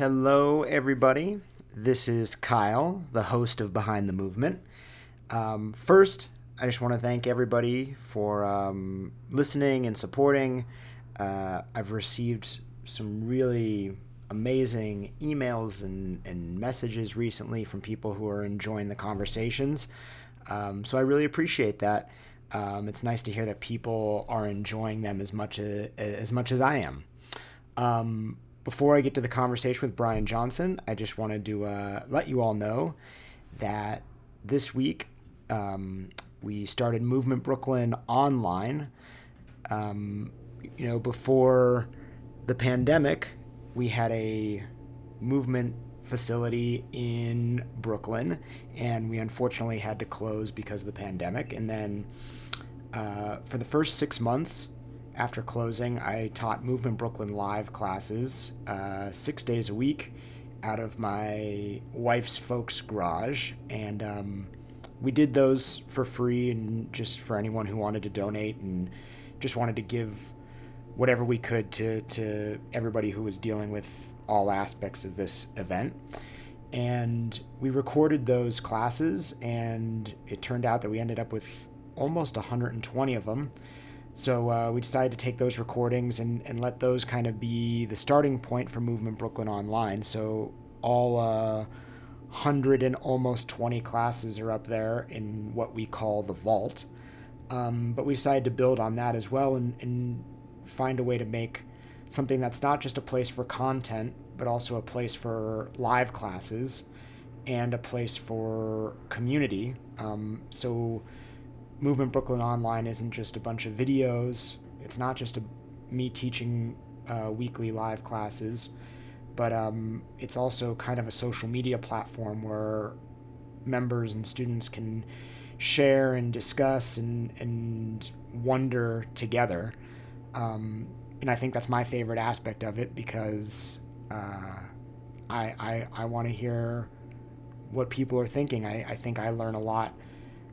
Hello, everybody. This is Kyle, the host of Behind the Movement. Um, first, I just want to thank everybody for um, listening and supporting. Uh, I've received some really amazing emails and, and messages recently from people who are enjoying the conversations. Um, so I really appreciate that. Um, it's nice to hear that people are enjoying them as much as, as much as I am. Um, before I get to the conversation with Brian Johnson, I just wanted to uh, let you all know that this week um, we started Movement Brooklyn online. Um, you know, before the pandemic, we had a movement facility in Brooklyn, and we unfortunately had to close because of the pandemic. And then uh, for the first six months after closing, I taught Movement Brooklyn live classes uh, six days a week out of my wife's folks' garage. And um, we did those for free and just for anyone who wanted to donate and just wanted to give whatever we could to, to everybody who was dealing with all aspects of this event. And we recorded those classes, and it turned out that we ended up with almost 120 of them. So uh, we decided to take those recordings and, and let those kind of be the starting point for Movement Brooklyn Online. So all uh, 100 and almost 20 classes are up there in what we call the vault. Um, but we decided to build on that as well and, and find a way to make something that's not just a place for content, but also a place for live classes and a place for community. Um, so Movement Brooklyn Online isn't just a bunch of videos. It's not just a, me teaching uh, weekly live classes, but um, it's also kind of a social media platform where members and students can share and discuss and, and wonder together. Um, and I think that's my favorite aspect of it because uh, I, I, I want to hear what people are thinking. I, I think I learn a lot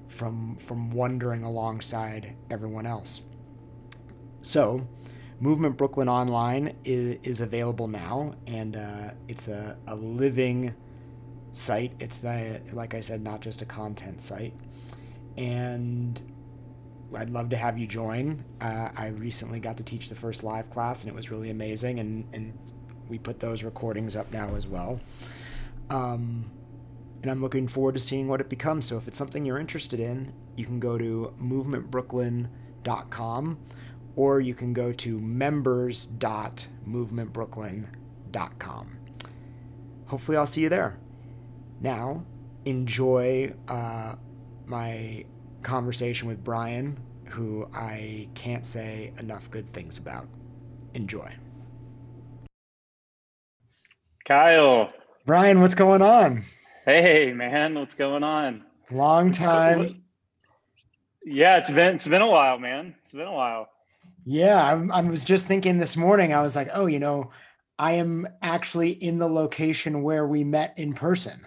from from wondering alongside everyone else. So, Movement Brooklyn Online is, is available now, and uh, it's a, a living site. It's not, like I said, not just a content site. And I'd love to have you join. Uh, I recently got to teach the first live class, and it was really amazing. And, and we put those recordings up now as well. Um, and I'm looking forward to seeing what it becomes. So if it's something you're interested in, you can go to movementbrooklyn.com or you can go to members.movementbrooklyn.com. Hopefully, I'll see you there. Now, enjoy uh, my conversation with Brian, who I can't say enough good things about. Enjoy. Kyle. Brian, what's going on? Hey man, what's going on? Long time. Yeah, it's been it's been a while, man. It's been a while. Yeah, I'm, I was just thinking this morning. I was like, oh, you know, I am actually in the location where we met in person.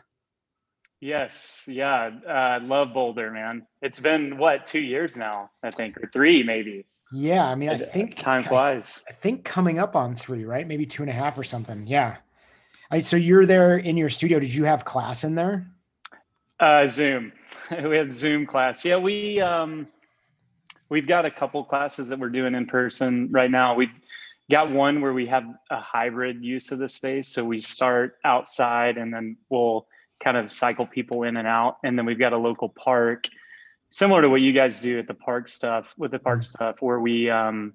Yes, yeah, I uh, love Boulder, man. It's been what two years now, I think, or three maybe. Yeah, I mean, I think time flies. I, I think coming up on three, right? Maybe two and a half or something. Yeah. I, so you're there in your studio. Did you have class in there? Uh, Zoom. we had Zoom class. Yeah, we um, we've got a couple classes that we're doing in person right now. We've got one where we have a hybrid use of the space. So we start outside and then we'll kind of cycle people in and out. And then we've got a local park, similar to what you guys do at the park stuff with the park mm-hmm. stuff, where we um,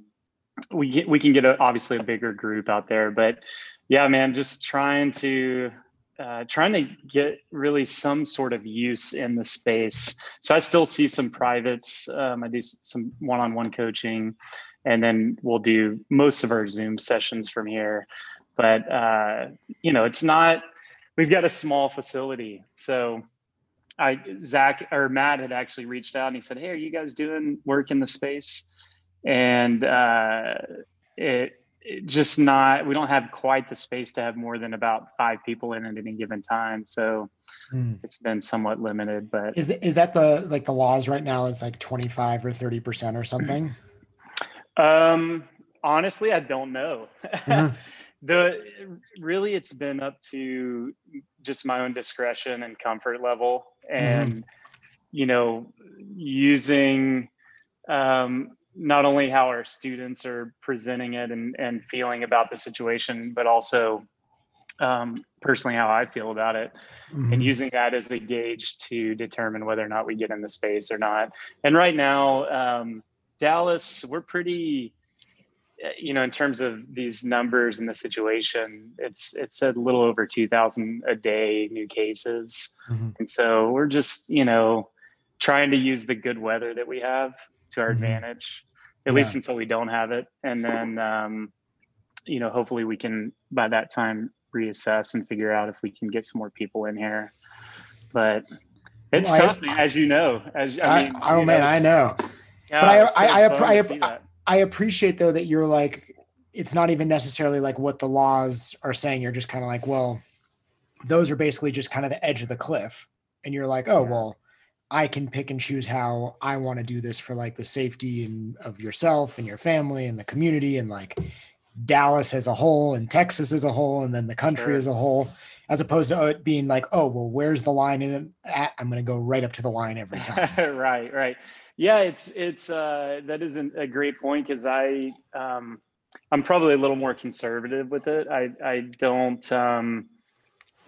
we get, we can get a, obviously a bigger group out there, but yeah, man, just trying to uh, trying to get really some sort of use in the space. So I still see some privates. Um, I do some one-on-one coaching, and then we'll do most of our Zoom sessions from here. But uh, you know, it's not. We've got a small facility, so I Zach or Matt had actually reached out and he said, "Hey, are you guys doing work in the space?" And uh, it just not we don't have quite the space to have more than about five people in at any given time so mm. it's been somewhat limited but is, the, is that the like the laws right now is like 25 or 30 percent or something um honestly i don't know mm-hmm. the really it's been up to just my own discretion and comfort level and mm-hmm. you know using um, not only how our students are presenting it and, and feeling about the situation but also um, personally how i feel about it mm-hmm. and using that as a gauge to determine whether or not we get in the space or not and right now um, dallas we're pretty uh, you know, in terms of these numbers and the situation, it's it's a little over two thousand a day new cases, mm-hmm. and so we're just you know trying to use the good weather that we have to our mm-hmm. advantage, at yeah. least until we don't have it, and then um, you know hopefully we can by that time reassess and figure out if we can get some more people in here, but it's well, tough, I, as you know. As I mean, oh man, know, I know. Yeah, but I, I, I, I, I, I appreciate though that you're like, it's not even necessarily like what the laws are saying. You're just kind of like, well, those are basically just kind of the edge of the cliff. And you're like, oh, well, I can pick and choose how I want to do this for like the safety and of yourself and your family and the community and like Dallas as a whole and Texas as a whole and then the country sure. as a whole, as opposed to it being like, oh, well, where's the line in at? I'm going to go right up to the line every time. right, right. Yeah, it's it's uh, that isn't a great point because I um, I'm probably a little more conservative with it. I I don't um,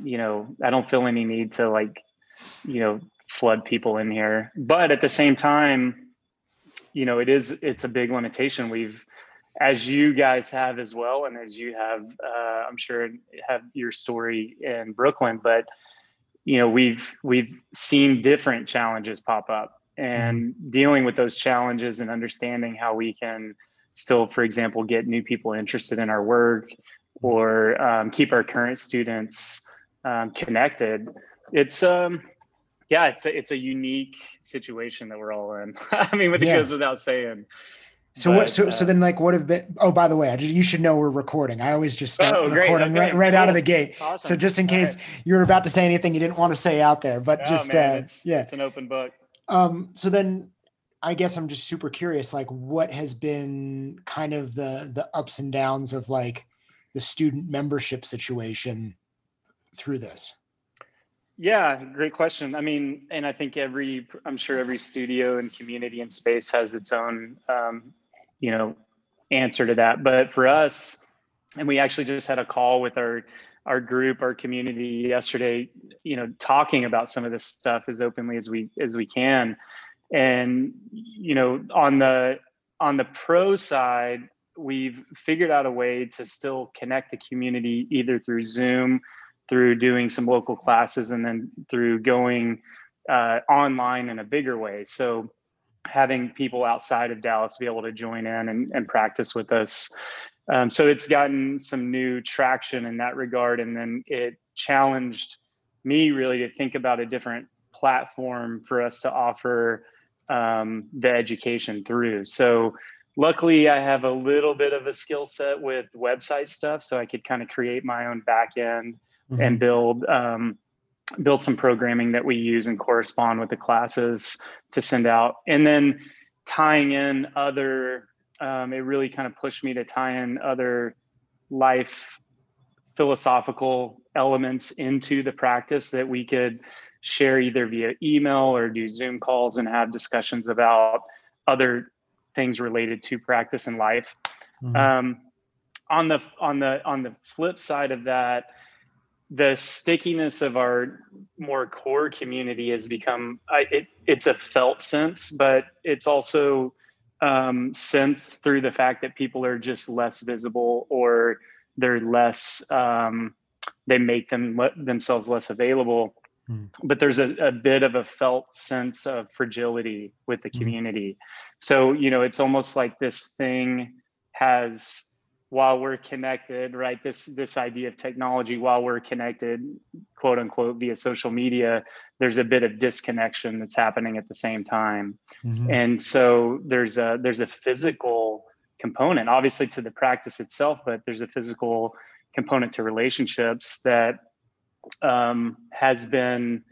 you know I don't feel any need to like you know flood people in here, but at the same time, you know it is it's a big limitation. We've as you guys have as well, and as you have, uh, I'm sure have your story in Brooklyn, but you know we've we've seen different challenges pop up and mm-hmm. dealing with those challenges and understanding how we can still, for example, get new people interested in our work or um, keep our current students um, connected. It's um, yeah, it's a, it's a unique situation that we're all in. I mean, but it yeah. goes without saying. So but, what? So uh, so then, like, what have been? Oh, by the way, I just, you should know we're recording. I always just start oh, recording okay. right, right out of the gate. Awesome. So just in case right. you were about to say anything you didn't want to say out there, but oh, just man, uh, it's, yeah, it's an open book. Um, so then I guess I'm just super curious, like what has been kind of the the ups and downs of like the student membership situation through this? Yeah, great question. I mean, and I think every, I'm sure every studio and community and space has its own, um, you know, answer to that. But for us, and we actually just had a call with our our group, our community yesterday, you know, talking about some of this stuff as openly as we as we can. And you know, on the on the pro side, we've figured out a way to still connect the community either through Zoom, through doing some local classes, and then through going uh, online in a bigger way. So having people outside of Dallas be able to join in and, and practice with us um, so it's gotten some new traction in that regard. And then it challenged me really to think about a different platform for us to offer um, the education through. So luckily I have a little bit of a skill set with website stuff. So I could kind of create my own back end mm-hmm. and build um, build some programming that we use and correspond with the classes to send out. And then tying in other um, it really kind of pushed me to tie in other life philosophical elements into the practice that we could share either via email or do Zoom calls and have discussions about other things related to practice and life. Mm-hmm. Um, on the on the on the flip side of that, the stickiness of our more core community has become I, it, it's a felt sense, but it's also um, sense through the fact that people are just less visible or they're less um, they make them themselves less available mm. but there's a, a, bit of a felt sense of fragility with the hmm. community mm. so you know it's almost like this thing has while we're connected right? This this idea of technology while we're connected quote unquote via social media there's a bit of disconnection that's happening at the same time. Mm-hmm. and so there's a there's a physical component obviously to the practice itself but there's a physical component to relationships that um, has been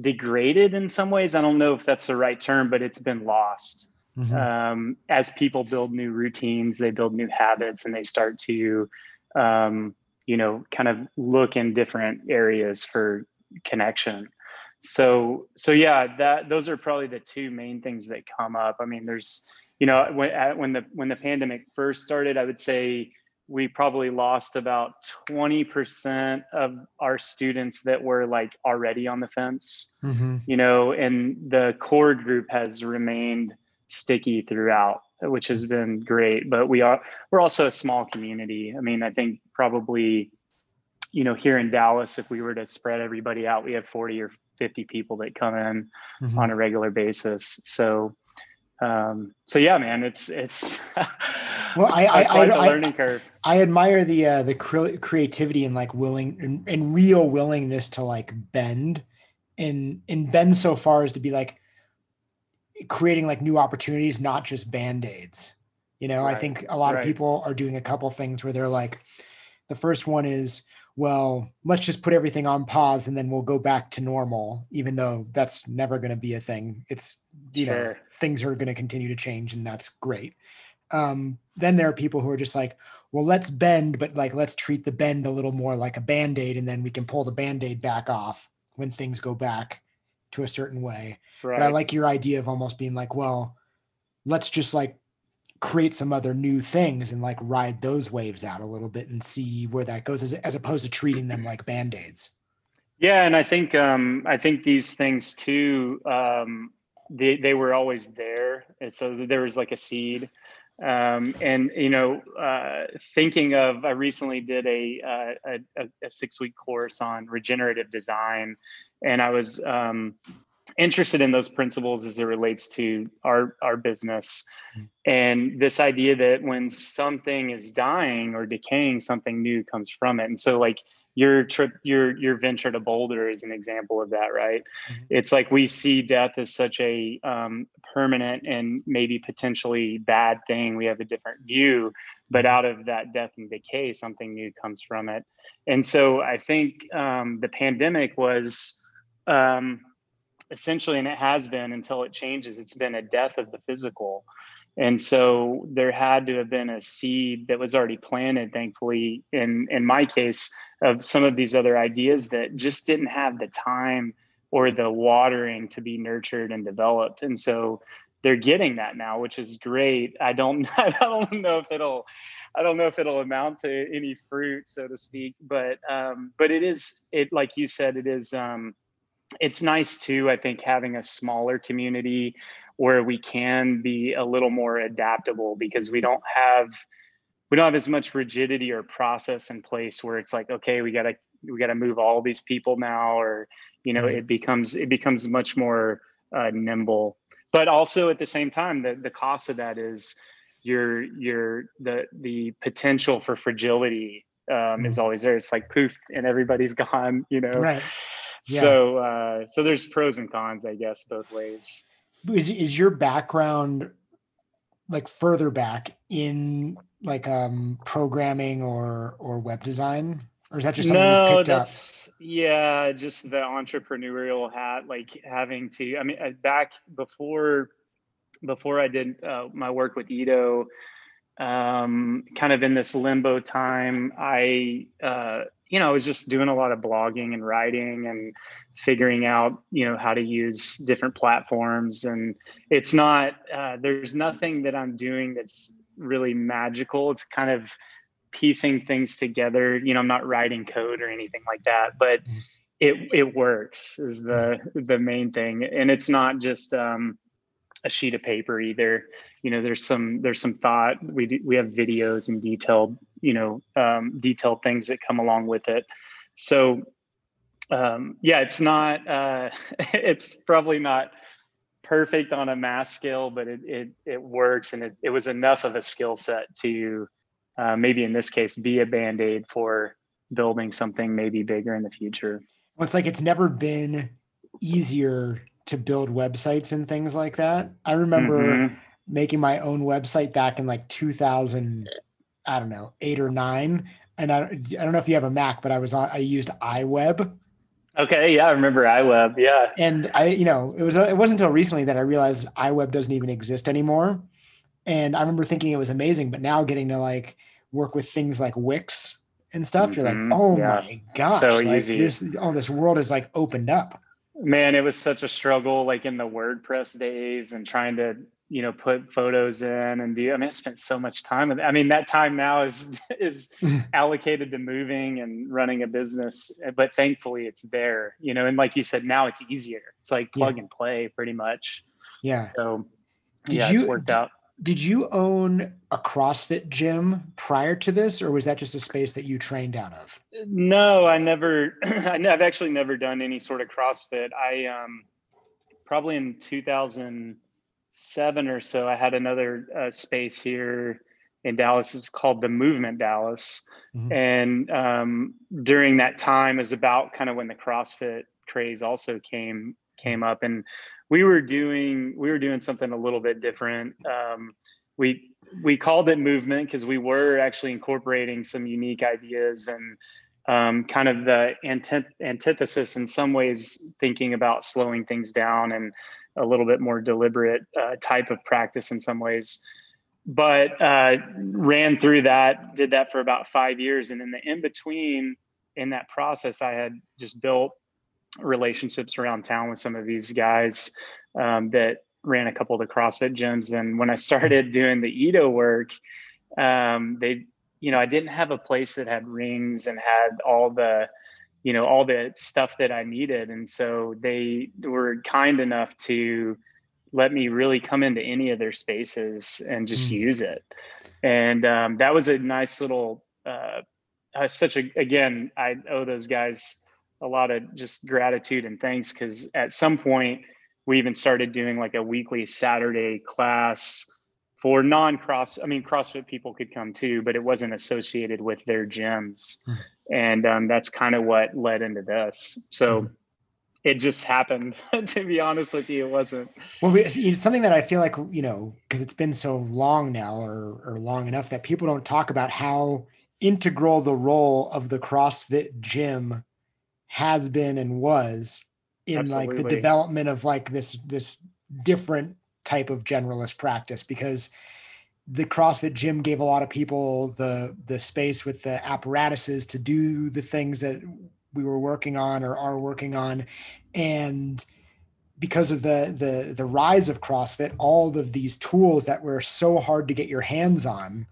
degraded in some ways. I don't know if that's the right term but it's been lost mm-hmm. um, as people build new routines they build new habits and they start to um, you know, kind of look in different areas for connection. So, so yeah, that those are probably the two main things that come up. I mean, there's, you know, when when the when the pandemic first started, I would say we probably lost about 20% of our students that were like already on the fence mm-hmm. you know and the core group has remained sticky throughout which has been great but we are we're also a small community i mean i think probably you know here in dallas if we were to spread everybody out we have 40 or 50 people that come in mm-hmm. on a regular basis so um, so yeah, man, it's it's well, I I, I, I, learning curve. I admire the uh, the creativity and like willing and, and, real willingness to like bend and and bend so far as to be like creating like new opportunities, not just band aids. You know, right. I think a lot right. of people are doing a couple things where they're like, the first one is well, let's just put everything on pause and then we'll go back to normal, even though that's never going to be a thing. It's, you sure. know, things are going to continue to change and that's great. Um, then there are people who are just like, well, let's bend, but like, let's treat the bend a little more like a band aid and then we can pull the band aid back off when things go back to a certain way. Right. But I like your idea of almost being like, well, let's just like create some other new things and like ride those waves out a little bit and see where that goes as, as opposed to treating them like band-aids yeah and i think um i think these things too um they, they were always there and so there was like a seed um, and you know uh, thinking of i recently did a, uh, a, a six week course on regenerative design and i was um, interested in those principles as it relates to our our business. And this idea that when something is dying or decaying something new comes from it. And so like your trip your your venture to boulder is an example of that right? Mm-hmm. it's like we see death as such a um, permanent and maybe potentially bad thing. We have a different view but mm-hmm. out of that death and decay something new comes from it. And so i think um, the pandemic was um, essentially, and it has been until it changes, it's been a death of the physical. And so there had to have been a seed that was already planted, thankfully, in, in my case, of some of these other ideas that just didn't have the time or the watering to be nurtured and developed. And so they're getting that now, which is great. I don't I don't know if it'll I don't know if it'll amount to any fruit, so to speak, but um, but it is it like you said, it is um, it's nice too, I think, having a smaller community where we can be a little more adaptable because we don't have we don't have as much rigidity or process in place where it's like okay we got to we got to move all these people now or you know it becomes it becomes much more uh, nimble. But also at the same time the, the cost of that is your your the the potential for fragility um, is always there. It's like poof and everybody's gone you know? Right yeah. So uh, so there's pros and cons, I guess, both ways. Is is your background like further back in like um programming or or web design? Or is that just something no, you've picked up? Yeah, just the entrepreneurial hat, like having to. I mean, uh, back before before I did uh, my work with Ido, um, kind of in this limbo time, I uh, you know, I was just doing a lot of blogging and writing and figuring out, you know, how to use different platforms. And it's not, uh, there's nothing that I'm doing that's really magical. It's kind of piecing things together. You know, I'm not writing code or anything like that, but mm-hmm. it it works is the the main thing. And it's not just um, a sheet of paper either. You know, there's some there's some thought. We do, we have videos and detailed you know um, detailed things that come along with it. So um, yeah it's not uh, it's probably not perfect on a mass scale but it it, it works and it, it was enough of a skill set to uh, maybe in this case be a band-aid for building something maybe bigger in the future. Well, it's like it's never been easier to build websites and things like that. I remember mm-hmm. making my own website back in like 2000 I don't know, eight or nine. And I, I don't know if you have a Mac, but I was on, I used iWeb. Okay. Yeah. I remember iWeb. Yeah. And I, you know, it was, it wasn't until recently that I realized iWeb doesn't even exist anymore. And I remember thinking it was amazing, but now getting to like work with things like Wix and stuff, you're like, Mhm. oh Yeah. my gosh, So like, easy. This oh, this world is like opened up. Man, it was such a struggle, like in the WordPress days, and trying to you know put photos in and do. I mean, I spent so much time with. I mean, that time now is is allocated to moving and running a business, but thankfully it's there. You know, and like you said, now it's easier. It's like Yeah. plug and play, pretty much. Yeah. So Did yeah, you- it's worked out. Did you own a CrossFit gym prior to this, or was that just a space that you trained out of? No, I never. I've actually never done any sort of CrossFit. I um, probably in 2007 or so, I had another uh, space here in Dallas. It's called the Movement Dallas, Mhm. and um, during that time is about kind of when the CrossFit craze also came came up, and we were doing we were doing something a little bit different. Um, we we called it movement because we were actually incorporating some unique ideas and um, kind of the antith- antithesis in some ways thinking about slowing things down and a little bit more deliberate uh, type of practice in some ways. But uh, ran through that did that for about five years. And in the in between in that process i had just built relationships around town with some of these guys um, that ran a couple of the CrossFit gyms. And when I started doing the Ido work, um, they, you know, I didn't have a place that had rings and had all the, you know, all the stuff that I needed. And so they were kind enough to let me really come into any of their spaces and just Mm. use it. And um, that was a nice little, uh, uh, such a, again, I owe those guys a lot of just gratitude and thanks because at some point we even started doing like a weekly Saturday class for non-cross. I mean, CrossFit people could come too, but it wasn't associated with their gyms, Hmm. and um, that's kind of what led into this. So. Hmm. It just happened. to be honest with you, it wasn't. Well, it's something that I feel like you know because it's been so long now, or or long enough that people don't talk about how integral the role of the CrossFit gym has been and was in like the development of like this this different type of generalist practice because the CrossFit gym gave a lot of people the the space with the apparatuses to do the things that we were working on or are working on and because of the the the rise of CrossFit, all of these tools that were so hard to get your hands on,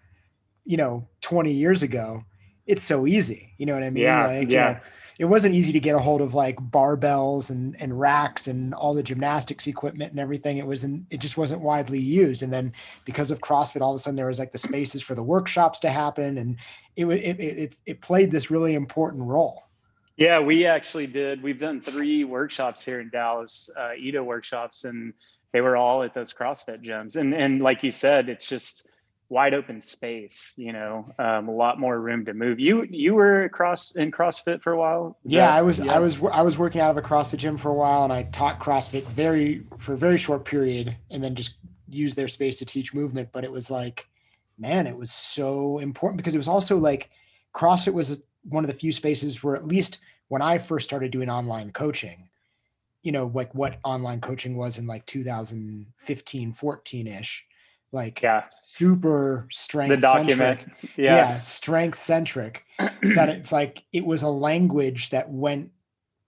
you know, 20 years ago, it's so easy. You know what I mean? Yeah, like, you yeah. know, it wasn't easy to get a hold of like barbells and and racks and all the gymnastics equipment and everything. It wasn't it just wasn't widely used. And then because of CrossFit, all of a sudden there was like the spaces for the workshops to happen. And it it it, it played this really important role. Yeah, we actually did. We've done three workshops here in Dallas, uh, Ido workshops, and they were all at those CrossFit gyms. And and like you said, it's just wide open space. You know, um, a lot more room to move. You you were across in CrossFit for a while. Is yeah that- i was yeah. i was i was working out of a crossfit gym for a while and i taught crossfit very for a very short period and then just used their space to teach movement but it was like man it was so important because it was also like crossfit was one of the few spaces where at least when i first started doing online coaching you know like what online coaching was in like 2015 14ish like Yeah, super the strength document. centric Yeah, yeah strength centric that it's like it was a language that went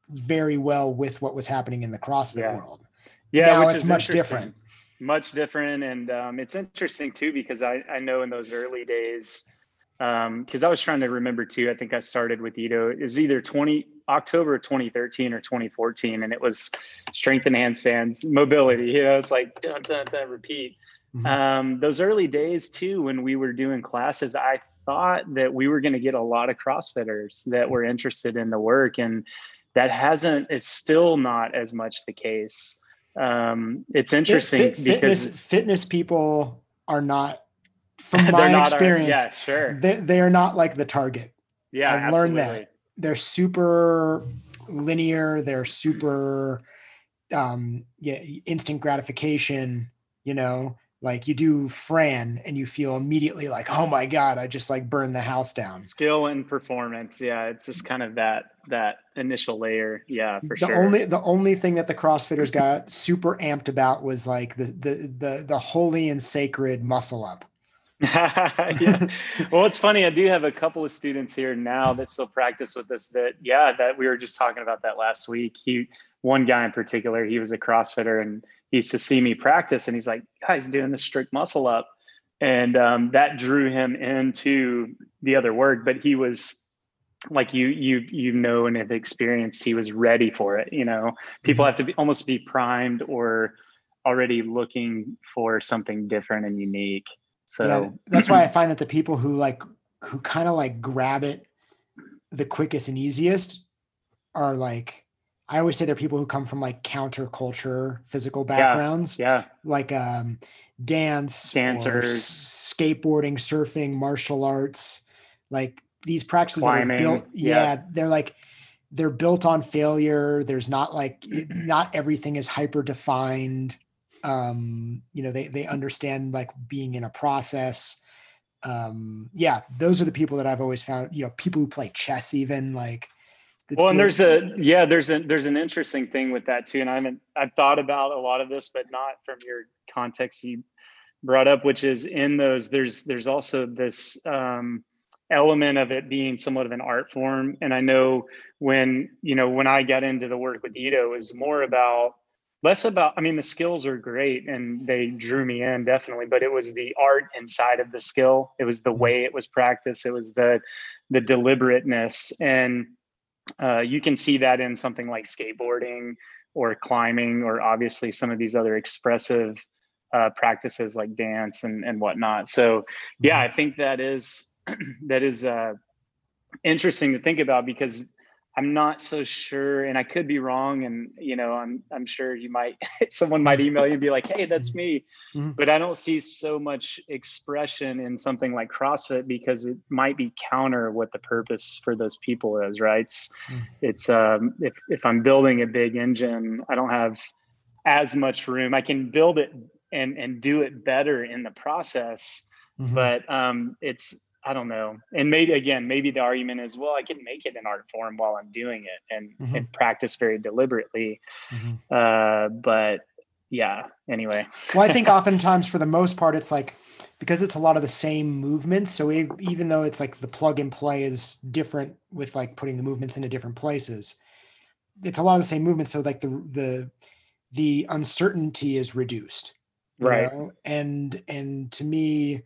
very well with what was happening in the CrossFit Yeah. world. yeah, now which it's is much different. much different and um, it's interesting too because I, I know in those early days because i was trying to remember too i think i started with Ido is either 20 october 2013 or 2014 and it was strength and handstands mobility you know it's like dun, dun, dun, repeat Mhm. um, those early days too when we were doing classes i thought that we were going to get a lot of crossfitters that were interested in the work and that hasn't is still not as much the case um, it's interesting Fit- because fitness fitness people are not, from my not our- experience, yeah, sure. they they are not like the target. Yeah, I've learned that. They're super linear. They're super, um, yeah, instant gratification. You know, like you do Fran, and you feel immediately like, oh my god, I just like burned the house down. Skill and performance. Yeah, it's just kind of that that initial layer. Yeah, for the sure. only the only thing that the CrossFitters got super amped about was like the the the the holy and sacred muscle up. yeah. Well, it's funny. I do have a couple of students here now that still practice with us. That yeah, that we were just talking about that last week. He, one guy in particular, he was a CrossFitter and he used to see me practice, and he's like, "Guys, doing the strict muscle up," and um, that drew him into the other work. But he was like you you you know and have experienced he was ready for it you know people mm-hmm. have to be almost be primed or already looking for something different and unique so yeah, that's why i find that the people who like who kind of like grab it the quickest and easiest are like i always say they're people who come from like counterculture physical backgrounds yeah, yeah. like um dance dancers. skateboarding surfing martial arts like these practices Climbing, that are built yeah, yeah, they're like they're built on failure. There's not like it, not everything is hyper defined um you know they they understand like being in a process. Um yeah those are the people that i've always found you know people who play chess even like well and there's a yeah there's a there's an interesting thing with that too and i haven't i've thought about a lot of this but not from your context you brought up which is in those there's there's also this um element of it being somewhat of an art form. And I know when, you know, when I got into the work with Ido it was more about less about, I mean, the skills are great and they drew me in definitely, but it was the art inside of the skill. It was the way it was practiced. It was the, the deliberateness. And uh, you can see that in something like skateboarding or climbing, or obviously some of these other expressive uh, practices like dance and, and whatnot. So yeah, mm-hmm. I think that is that is uh, interesting to think about because I'm not so sure, and I could be wrong. And you know, I'm I'm sure you might someone might email you and be like, "Hey, that's me," mm-hmm. but I don't see so much expression in something like CrossFit because it might be counter what the purpose for those people is. Right? It's, mm-hmm. it's um, if if I'm building a big engine, I don't have as much room. I can build it and and do it better in the process, mm-hmm. but um, it's I don't know. And maybe again, maybe the argument is, well, I can make it an art form while I'm doing it and, mm-hmm. and practice very deliberately. Mm-hmm. Uh, but yeah, anyway. well, I think oftentimes for the most part, it's like because it's a lot of the same movements. So even though it's like the plug and play is different with like putting the movements into different places, it's a lot of the same movements. So like the the the uncertainty is reduced, right? Know? And and to me,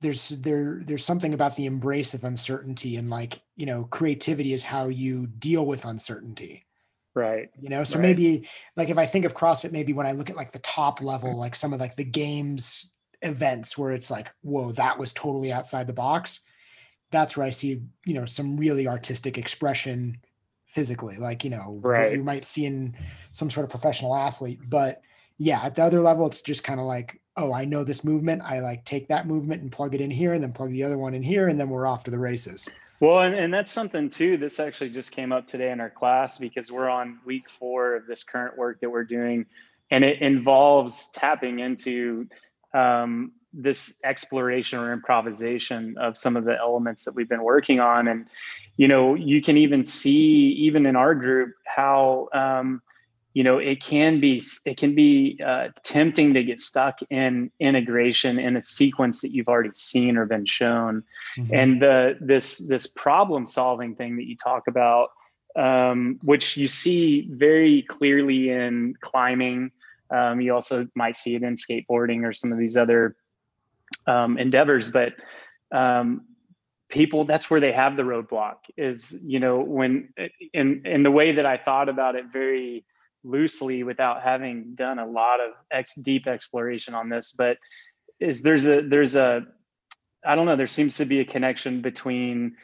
there's there there's something about the embrace of uncertainty and like you know creativity is how you deal with uncertainty right you know so right. maybe like if i think of crossfit maybe when i look at like the top level like some of like the games events where it's like whoa that was totally outside the box that's where i see you know some really artistic expression physically like you know right. you might see in some sort of professional athlete but yeah at the other level it's just kind of like oh, I know this movement. I like take that movement and plug it in here and then plug the other one in here and then we're off to the races. Well, and, and that's something too. This actually just came up today in our class because we're on week four of this current work that we're doing. And it involves tapping into um, this exploration or improvisation of some of the elements that we've been working on. And, you know, you can even see, even in our group, how um, you know it can be it can be uh, tempting to get stuck in integration in a sequence that you've already seen or been shown mm-hmm. and the this this problem solving thing that you talk about um, which you see very clearly in climbing um, you also might see it in skateboarding or some of these other um, endeavors but um, people that's where they have the roadblock is you know when in in the way that i thought about it very loosely without having done a lot of ex deep exploration on this but is there's a there's a i don't know there seems to be a connection between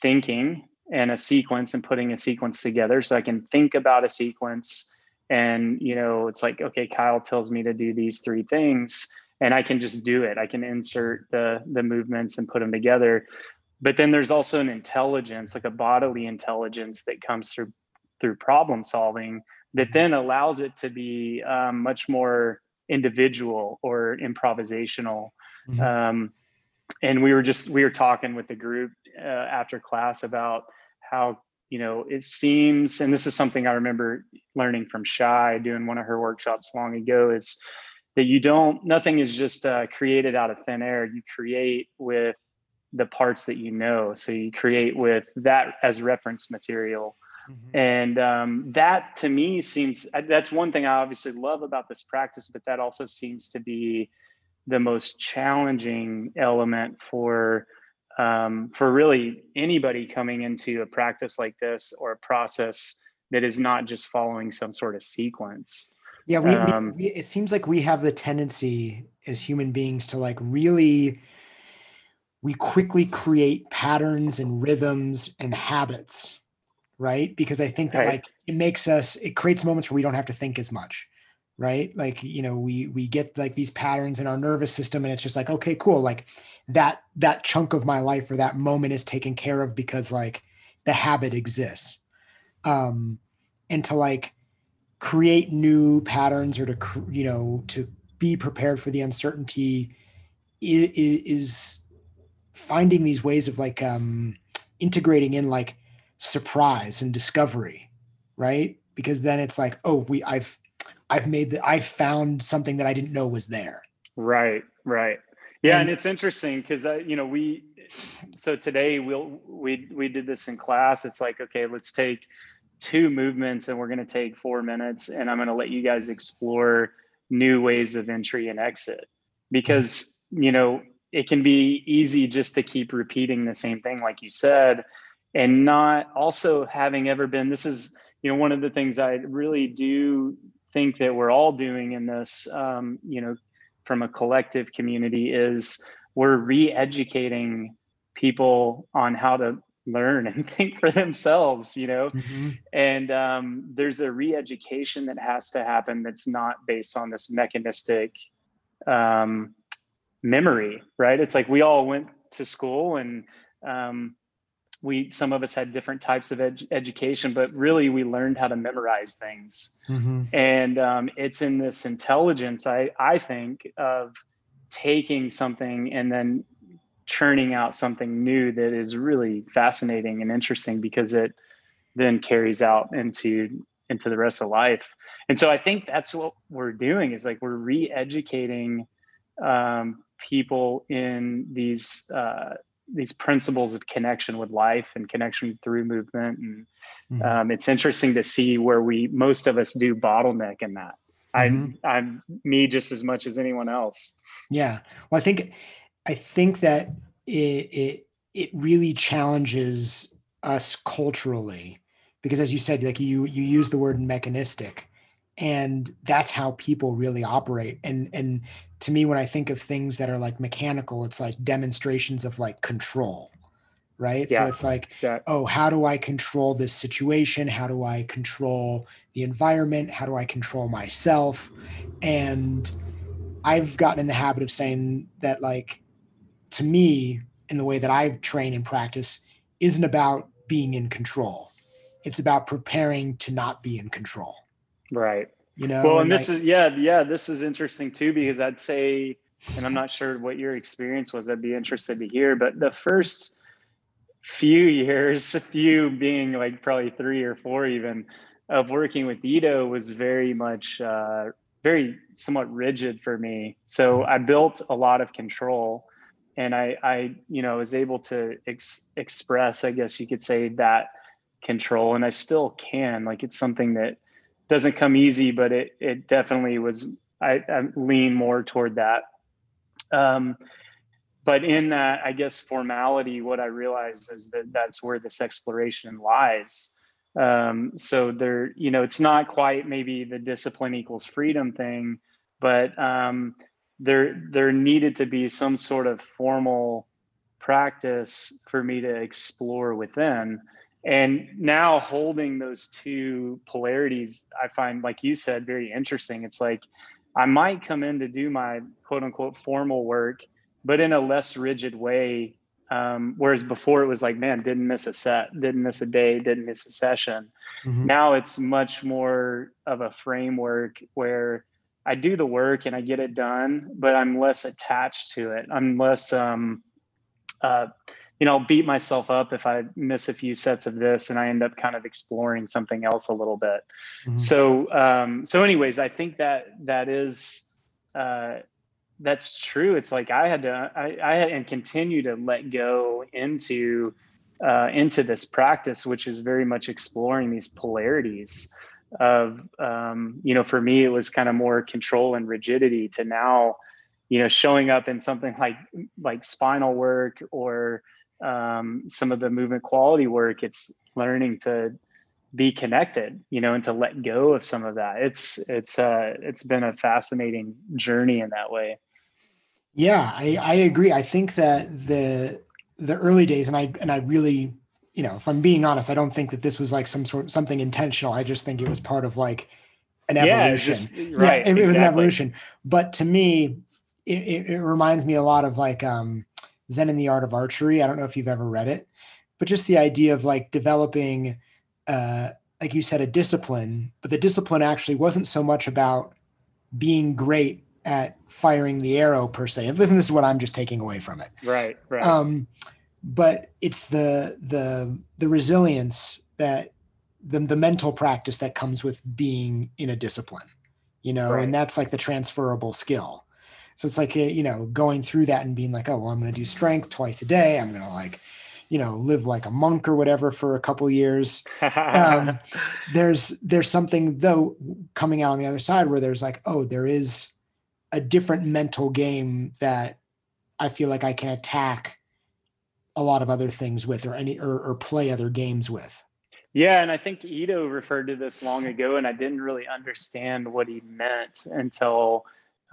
thinking and a sequence and putting a sequence together. So i can think about a sequence and you know it's like okay kyle tells me to do these three things and i can just do it. I can insert the the movements and put them together. But then there's also an intelligence like a bodily intelligence that comes through through problem solving that then allows it to be um, much more individual or improvisational. Mm-hmm. Um, and we were just we were talking with the group uh, after class about how you know it seems, and this is something I remember learning from Shy doing one of her workshops long ago. Is that you don't nothing is just uh, created out of thin air you create with the parts that you know so you create with that as reference material mm-hmm. and um, that to me seems uh, that's one thing i obviously love about this practice but that also seems to be the most challenging element for um, for really anybody coming into a practice like this or a process that is not just following some sort of sequence yeah, we, um, we, it seems like we have the tendency as human beings to like really we quickly create patterns and rhythms and habits, right? Because I think that right. like it makes us it creates moments where we don't have to think as much, right? Like, you know, we we get like these patterns in our nervous system and it's just like, okay, cool, like that that chunk of my life or that moment is taken care of because like the habit exists. Um and to like create new patterns or to you know to be prepared for the uncertainty is finding these ways of like um integrating in like surprise and discovery right? Because then it's like oh we i've i've made the i've found something that i didn't know was there. Right right. Yeah and, and it's interesting because uh, you know we so today we'll we we did this in class. It's like okay let's take two movements and we're going to take four minutes and i'm going to let you guys explore new ways of entry and exit. Because you know it can be easy just to keep repeating the same thing like you said and not also having ever been this is you know one of the things i really do think that we're all doing in this um, you know from a collective community is we're re-educating people on how to learn and think for themselves you know mm-hmm. and um, there's a re-education that has to happen that's not based on this mechanistic um, memory right it's like we all went to school and um, we some of us had different types of ed- education but really we learned how to memorize things mm-hmm. and um, it's in this intelligence i i think of taking something and then churning out something new that is really fascinating and interesting because it then carries out into into the rest of life and so i think that's what we're doing is like we're re-educating um, people in these uh, these principles of connection with life and connection through movement. And mm-hmm. um, it's interesting to see where we most of us do bottleneck in that. Mm-hmm. i'm i'm me just as much as anyone else. Yeah. Well i think I think that it it it really challenges us culturally because as you said like you you use the word mechanistic and that's how people really operate. And and to me when i think of things that are like mechanical it's like demonstrations of like control right? Yeah, so it's like oh how do i control this situation? How do i control the environment? How do i control myself? And i've gotten in the habit of saying that like to me, in the way that I train and practice, isn't about being in control. It's about preparing to not be in control. Right. You know. Well, and, and this is yeah, yeah, this is interesting too because I'd say, and I'm not sure what your experience was. I'd be interested to hear, but the first few years, a few being like probably three or four even, of working with Ido was very much uh, very somewhat rigid for me. So I built a lot of control and I, I, you know, was able to ex- express, I guess you could say, that control, and I still can. Like it's something that doesn't come easy, but it it definitely was. I, I lean more toward that. Um, but in that, I guess formality, what I realized is that that's where this exploration lies. Um, so there, you know, it's not quite maybe the discipline equals freedom thing, but um, there there needed to be some sort of formal practice for me to explore within and now holding those two polarities i find like you said very interesting it's like i might come in to do my quote unquote formal work but in a less rigid way um, whereas before it was like man didn't miss a set didn't miss a day didn't miss a session mm-hmm. now it's much more of a framework where I do the work and I get it done, but I'm less attached to it. I'm less, um, uh, you know, I'll beat myself up if I miss a few sets of this and I end up kind of exploring something else a little bit. Mm-hmm. So, um, so anyways, I think that that is uh, that's true. It's like I had to, I, I had and continue to let go into uh, into this practice, which is very much exploring these polarities of, um, you know, for me, it was kind of more control and rigidity to now, you know, showing up in something like like spinal work or um, some of the movement quality work. It's learning to be connected, you know, and to let go of some of that. It's it's uh it's been a fascinating journey in that way. Yeah, I, I agree. I think that the the early days, and I and I really, you know, if I'm being honest, I don't think that this was like some sort of something intentional. I just think it was part of like an evolution. Yeah, just, right. Yeah, it, it was an evolution. But to me, it, it, reminds me a lot of like um, Zen and the Art of Archery. I don't know if you've ever read it, but just the idea of like developing uh, like you said, a discipline, but the discipline actually wasn't so much about being great at firing the arrow per se. And Listen, this is what I'm just taking away from it. Right, right. Um, but it's the the the resilience that the the mental practice that comes with being in a discipline, you know, right. and that's like the transferable skill. So it's like you know going through that and being like, oh well, I'm going to do strength twice a day. I'm going to like you know live like a monk or whatever for a couple years um, there's there's something though coming out on the other side where there's like oh there is a different mental game that i feel like i can attack a lot of other things with or any or, or play other games with yeah and i think Ido referred to this long ago and i didn't really understand what he meant until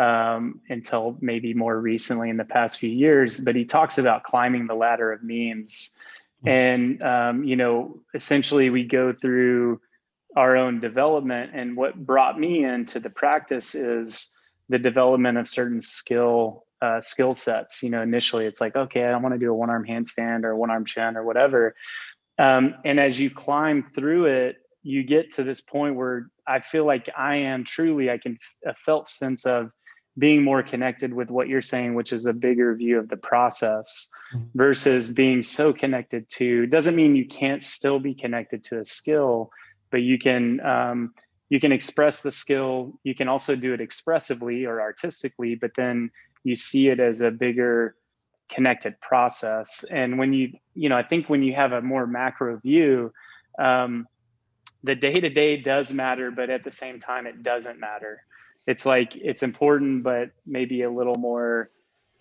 um, until maybe more recently in the past few years. But he talks about climbing the ladder of memes. Hmm. And, um, you know, essentially we go through our own development. And what brought me into the practice is the development of certain skill uh, skill sets. You know, initially it's like, okay, I want to do a one arm handstand or one arm chin or whatever. Um, and as you climb through it, you get to this point where I feel like I am truly, I can a felt sense of being more connected with what you're saying, which is a bigger view of the process mm-hmm. versus being so connected to doesn't mean you can't still be connected to a skill, but you can um, you can express the skill. You can also do it expressively or artistically, but then you see it as a bigger connected process. And when you you know, I think when you have a more macro view, um, the day to day does matter, but at the same time, it doesn't matter it's like it's important, but maybe a little more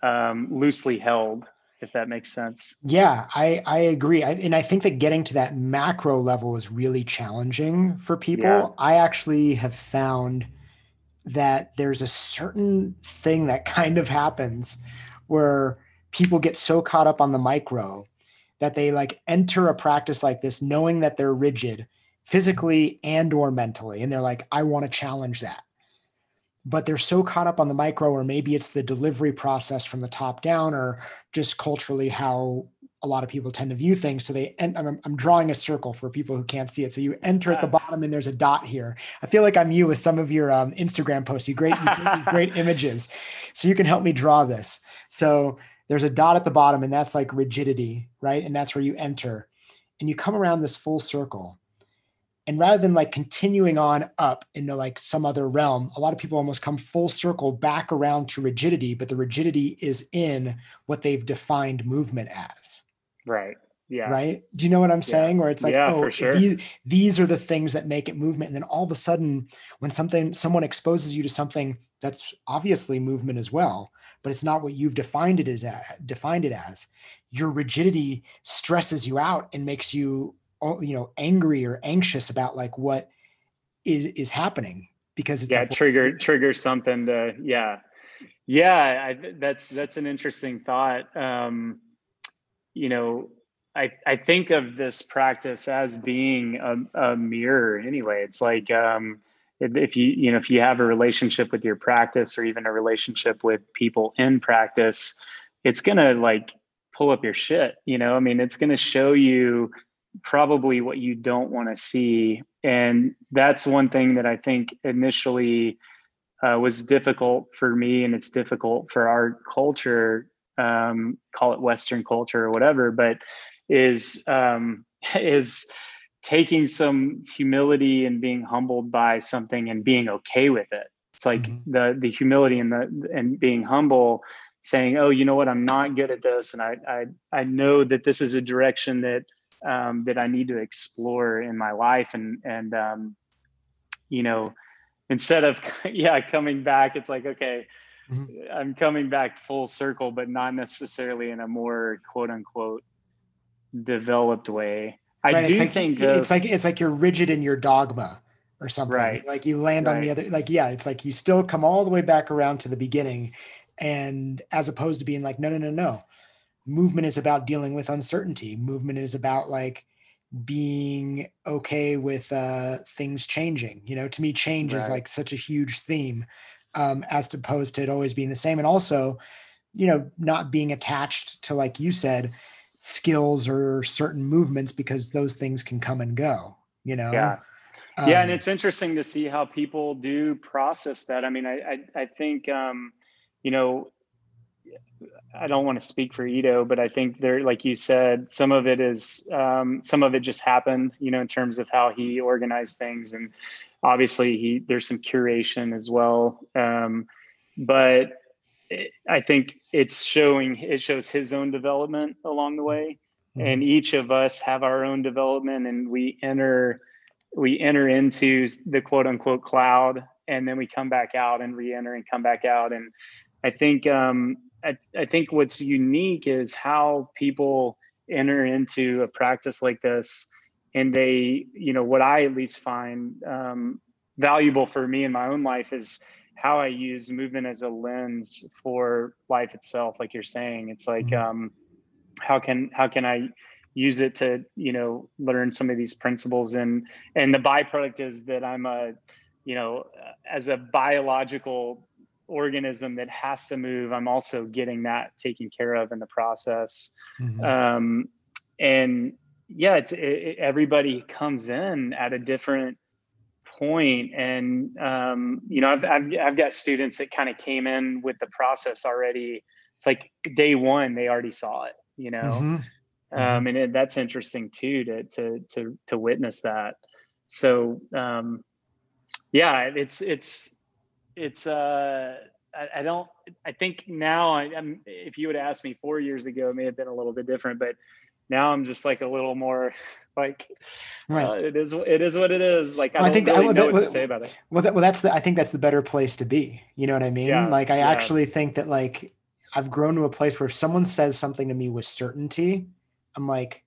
um, loosely held, if that makes sense. Yeah, I I agree, I, and I think that getting to that macro level is really challenging for people. Yeah. I actually have found that there's a certain thing that kind of happens where people get so caught up on the micro that they like enter a practice like this knowing that they're rigid physically and or mentally and they're like i want to challenge that but they're so caught up on the micro, or maybe it's the delivery process from the top down, or just culturally how a lot of people tend to view things. So they, and I'm, I'm drawing a circle for people who can't see it. So you enter at the bottom, and there's a dot here. I feel like I'm you with some of your um, Instagram posts. You great, you great images, so you can help me draw this. So there's a dot at the bottom, and that's like rigidity, right? And that's where you enter, and you come around this full circle and rather than like continuing on up into like some other realm, a lot of people almost come full circle back around to rigidity, but the rigidity is in what they've defined movement as. Right. Yeah. Right. Do you know what I'm saying? Yeah. Where it's like, yeah, oh, sure. these, these are the things that make it movement. And then all of a sudden, when something, someone exposes you to something that's obviously movement as well, but it's not what you've defined it as, defined it as, your rigidity stresses you out and makes you you know angry or anxious about like what is is happening because it's yeah like, trigger trigger something to yeah. Yeah I, that's that's an interesting thought. Um you know i i think of this practice as being a, a mirror anyway. It's like um if you you know if you have a relationship with your practice or even a relationship with people in practice it's gonna like pull up your shit you know? I mean it's gonna show you probably what you don't want to see. And that's one thing that I think initially uh, was difficult for me, and it's difficult for our culture, um, call it Western culture or whatever, but is um, is taking some humility and being humbled by something and being okay with it. it's like mm-hmm. the the humility and the and being humble saying oh you know what i'm not good at this and i i, I know that this is a direction that um, that i need to explore in my life and and um, you know instead of yeah coming back it's like okay mm-hmm. i'm coming back full circle but not necessarily in a more quote unquote developed way i right, do it's like, think it's like it's like you're rigid in your dogma or something right like you land right. on the other like yeah it's like you still come all the way back around to the beginning and as opposed to being like no no no no movement is about dealing with uncertainty. Movement is about like being okay with uh things changing. You know to me change right. is like such a huge theme um as opposed to it always being the same. And also you know not being attached to like you said skills or certain movements because those things can come and go you know? Yeah. Um, yeah and it's interesting to see how people do process that. I mean i i, I think um you know I don't want to speak for Ido, but I think there, like you said, some of it is, um, some of it just happened, you know, in terms of how he organized things, and obviously he there's some curation as well. Um, but it, I think it's showing it shows his own development along the way, mm-hmm. and each of us have our own development, and we enter we enter into the quote unquote cloud, and then we come back out and re-enter and come back out, and I think um, I, I think what's unique is how people enter into a practice like this and they you know what i at least find um, valuable for me in my own life is how i use movement as a lens for life itself like you're saying it's like mm-hmm. um, how can how can i use it to you know learn some of these principles and and the byproduct is that i'm a you know as a biological organism that has to move, I'm also getting that taken care of in the process. Mm-hmm. Um, and yeah, it's it, everybody comes in at a different point, and um, you know, I've, I've I've got students that kind of came in with the process already. It's like day one, they already saw it, you know. Mm-hmm. Um, mm-hmm. and it, that's interesting too to to to to witness that. So um, yeah, it's it's it's uh I, I, don't I think now I, am if you would ask me four years ago it may have been a little bit different but now I'm just like a little more like right. Uh, it is it is what it is. Like I, I think really that, know what to say about it. well, that, well that's the I think that's the better place to be. You know what I mean? Yeah, like I yeah. actually think that like I've grown to a place where if someone says something to me with certainty I'm like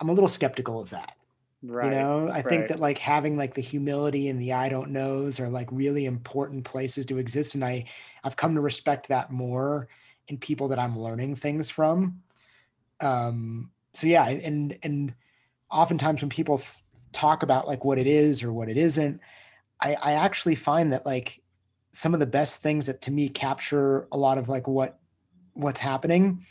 I'm a little skeptical of that Right. You know, I right. think that like having like the humility and the I don't knows are like really important places to exist. And I, I've come to respect that more in people that I'm learning things from. Um, so yeah, and and oftentimes when people th- talk about like what it is or what it isn't, I, I actually find that like some of the best things that to me capture a lot of like what what's happening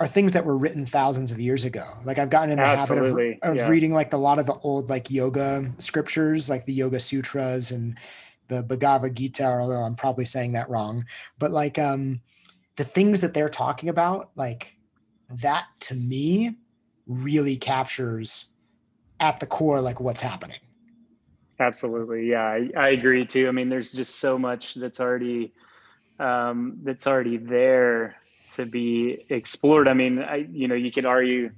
are things that were written thousands of years ago. Like I've gotten in the Absolutely. habit of, of yeah. reading like a lot of the old like yoga scriptures, like the Yoga Sutras and the Bhagavad Gita, although I'm probably saying that wrong. But like um the things that they're talking about, like that to me really captures at the core like what's happening. Absolutely. Yeah, I, I agree too. I mean, there's just so much that's already um that's already there to be explored. I mean, I, you know, you could argue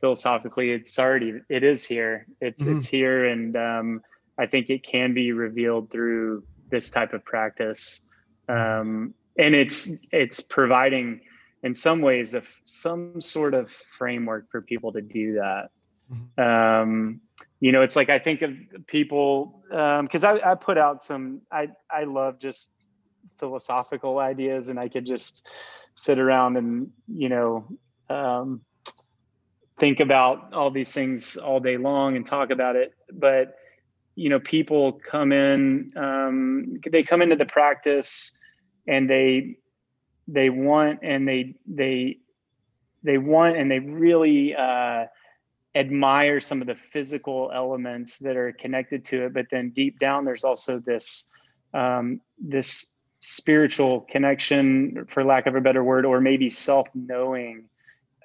philosophically, it's already, it is here. It's mm-hmm. it's here, and um, I think it can be revealed through this type of practice. Um, and it's it's providing, in some ways, of some sort of framework for people to do that. Mm-hmm. Um, you know, it's like I think of people because um, I, I put out some. I I love just philosophical ideas, and I could just sit around and you know um, think about all these things all day long and talk about it. But you know people come in um, they come into the practice and they they want and they they they want and they really uh, admire some of the physical elements that are connected to it. But then deep down there's also this um, this spiritual connection, for lack of a better word, or maybe self knowing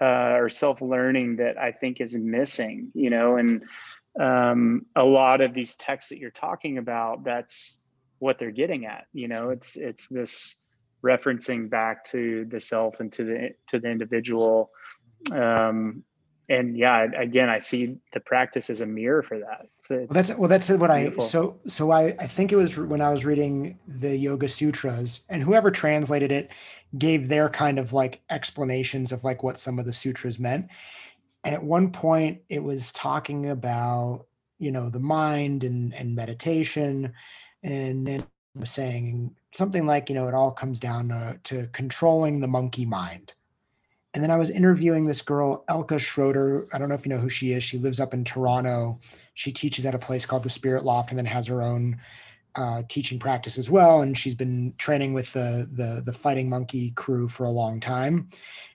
uh, or self learning that I think is missing, you know, and um, a lot of these texts that you're talking about, that's what they're getting at you know? It's it's this referencing back to the self and to the to the individual um and yeah again i see the practice as a mirror for that. Well that's well that's what beautiful. i so so i i think it was when i was reading the yoga sutras and whoever translated it gave their kind of like explanations of like what some of the sutras meant. And at one point it was talking about you know the mind and and meditation and then was saying something like you know it all comes down to, to controlling the monkey mind and then I was interviewing this girl, Elka Schroeder. I don't know if you know who she is. She lives up in Toronto. She teaches at a place called the Spirit Loft and then has her own uh, teaching practice as well. And she's been training with the, the, the Fighting Monkey crew for a long time.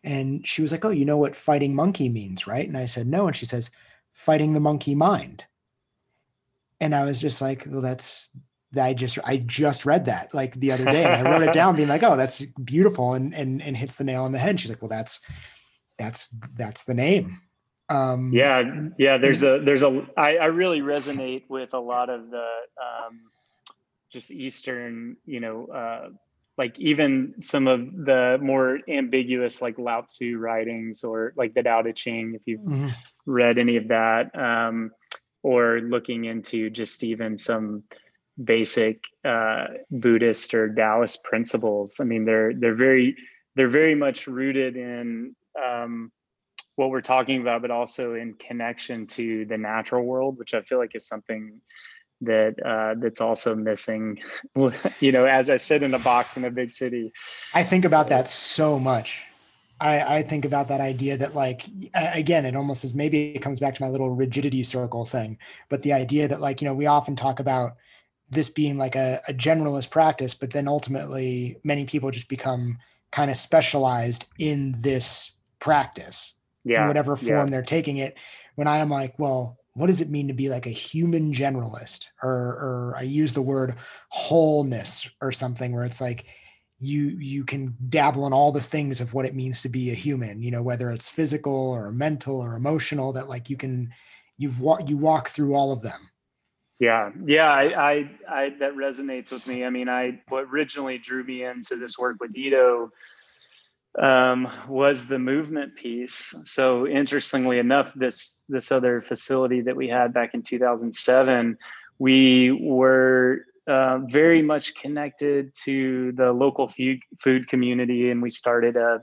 And she was like, Oh, you know what fighting monkey means, right? And I said, No. And she says, Fighting the monkey mind. And I was just like, Well, that's I just I just read that like the other day and I wrote it down being like, oh, that's beautiful and and and hits the nail on the head. She's like, well, that's that's that's the name. Um, yeah, yeah. There's a there's a I, I really resonate with a lot of the um, just Eastern, you know, uh, like even some of the more ambiguous like Lao Tzu writings or like the Tao Te Ching, if you've mm-hmm. read any of that, um, or looking into just even some basic uh, Buddhist or Taoist principles. I mean, they're they're very they're very much rooted in um, what we're talking about, but also in connection to the natural world, which I feel like is something that uh, that's also missing. you know, as I sit in a box in a big city. I think about that so much. I, I, think about that idea that like again it almost is maybe it comes back to my little rigidity circle thing but the idea that like you know we often talk about this being like a, a generalist practice, but then ultimately many people just become kind of specialized in this practice yeah, in whatever form yeah. they're taking it. When I am like, well, what does it mean to be like a human generalist? Or, or I use the word wholeness or something where it's like you you can dabble in all the things of what it means to be a human, you know, whether it's physical or mental or emotional, that like you can you've you walk through all of them yeah, yeah, I, I, I, that resonates with me. I mean, I what originally drew me into this work with Ido um, was the movement piece. So interestingly enough, this this other facility that we had back in 2007, we were uh, very much connected to the local food food community, and we started a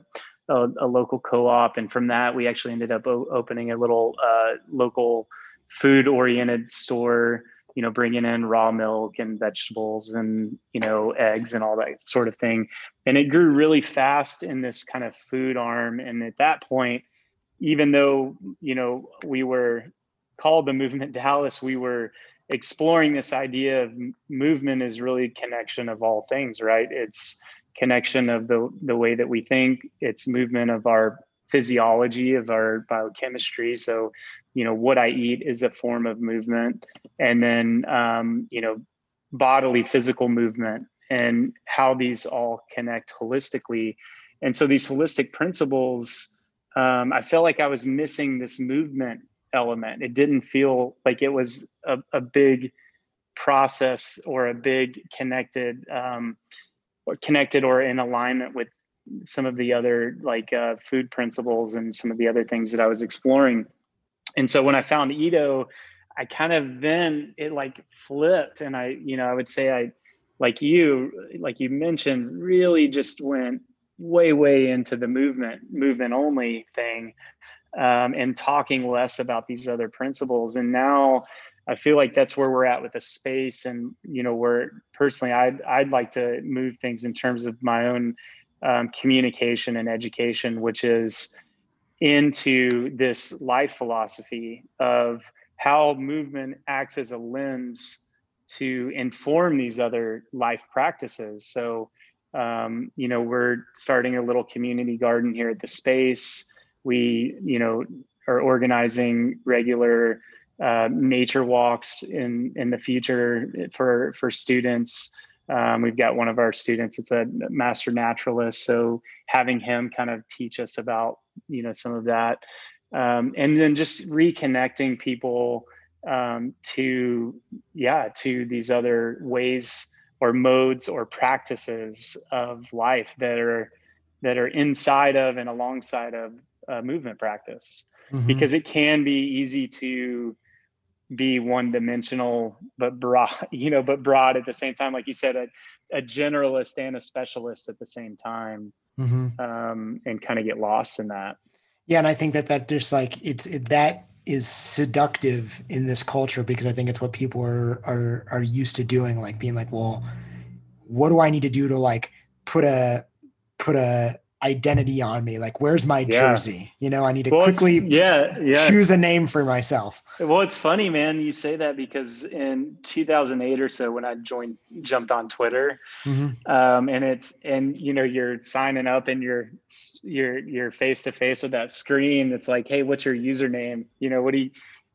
a, a local co-op, and from that, we actually ended up o- opening a little uh, local food oriented store you know bringing in raw milk and vegetables and you know eggs and all that sort of thing. And it grew really fast in this kind of food arm. And at that point even though you know we were called the movement dallas we were exploring this idea of movement is really connection of all things right? It's connection of the the way that we think. It's movement of our physiology of our biochemistry. So you know what i eat is a form of movement. And then um, you know bodily physical movement and how these all connect holistically. And so these holistic principles um, i felt like i was missing this movement element. It didn't feel like it was a, a big process or a big connected um, or connected or in alignment with some of the other like uh, food principles and some of the other things that i was exploring and so when I found Ido, I kind of then it like flipped, and I, you know, I would say I, like you, like you mentioned, really just went way, way into the movement, movement only thing, um, and talking less about these other principles. And now I feel like that's where we're at with the space, and you know, where personally, I'd I'd like to move things in terms of my own um, communication and education, which is into this life philosophy of how movement acts as a lens to inform these other life practices. So, um, you know, we're starting a little community garden here at the space. We, you know, are organizing regular uh, nature walks in in the future for for students. Um, we've got one of our students; it's a master naturalist, so having him kind of teach us about you know some of that. Um, and then just reconnecting people um, to yeah to these other ways or modes or practices of life that are that are inside of and alongside of uh, movement practice. Mm-hmm. because it can be easy to be one dimensional but broad you know but broad at the same time. Like you said a, a generalist and a specialist at the same time mm-hmm. um, and kind of get lost in that yeah and i think that that just like it's it, that is seductive in this culture because i think it's what people are are are used to doing like being like well what do i need to do to like put a put a identity on me. Like where's my yeah. jersey? You know i need to well, quickly yeah yeah. choose a name for myself. Well it's funny man you say that because in 2008 or so when i joined jumped on twitter mm-hmm. um, and it's and you know you're signing up and you're you're you're face to face with that screen. It's like hey what's your username? You know what do you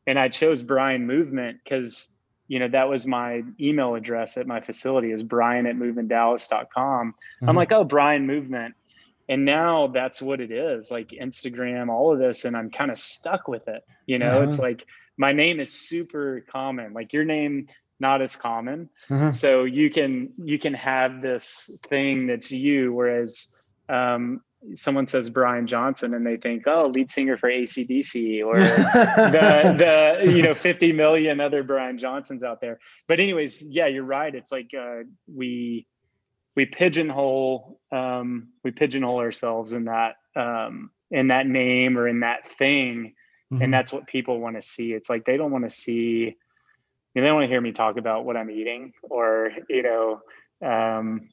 and i chose brian movement because you know that was my email address at my facility is brian at movementdallas.com mm-hmm. i'm like oh brian movement and now that's what it is like instagram all of this and i'm kind of stuck with it you know uh-huh. it's like my name is super common like your name not as common uh-huh. so you can you can have this thing that's you whereas um, someone says Brian Johnson and they think, oh, lead singer for ACDC or the the you know 50 million other Brian Johnsons out there. But anyways, yeah, you're right. It's like uh, we we pigeonhole um, we pigeonhole ourselves in that um, in that name or in that thing mm-hmm. and that's what people want to see it's like they don't want to see you know, they don't want to hear me talk about what i'm eating or you know um,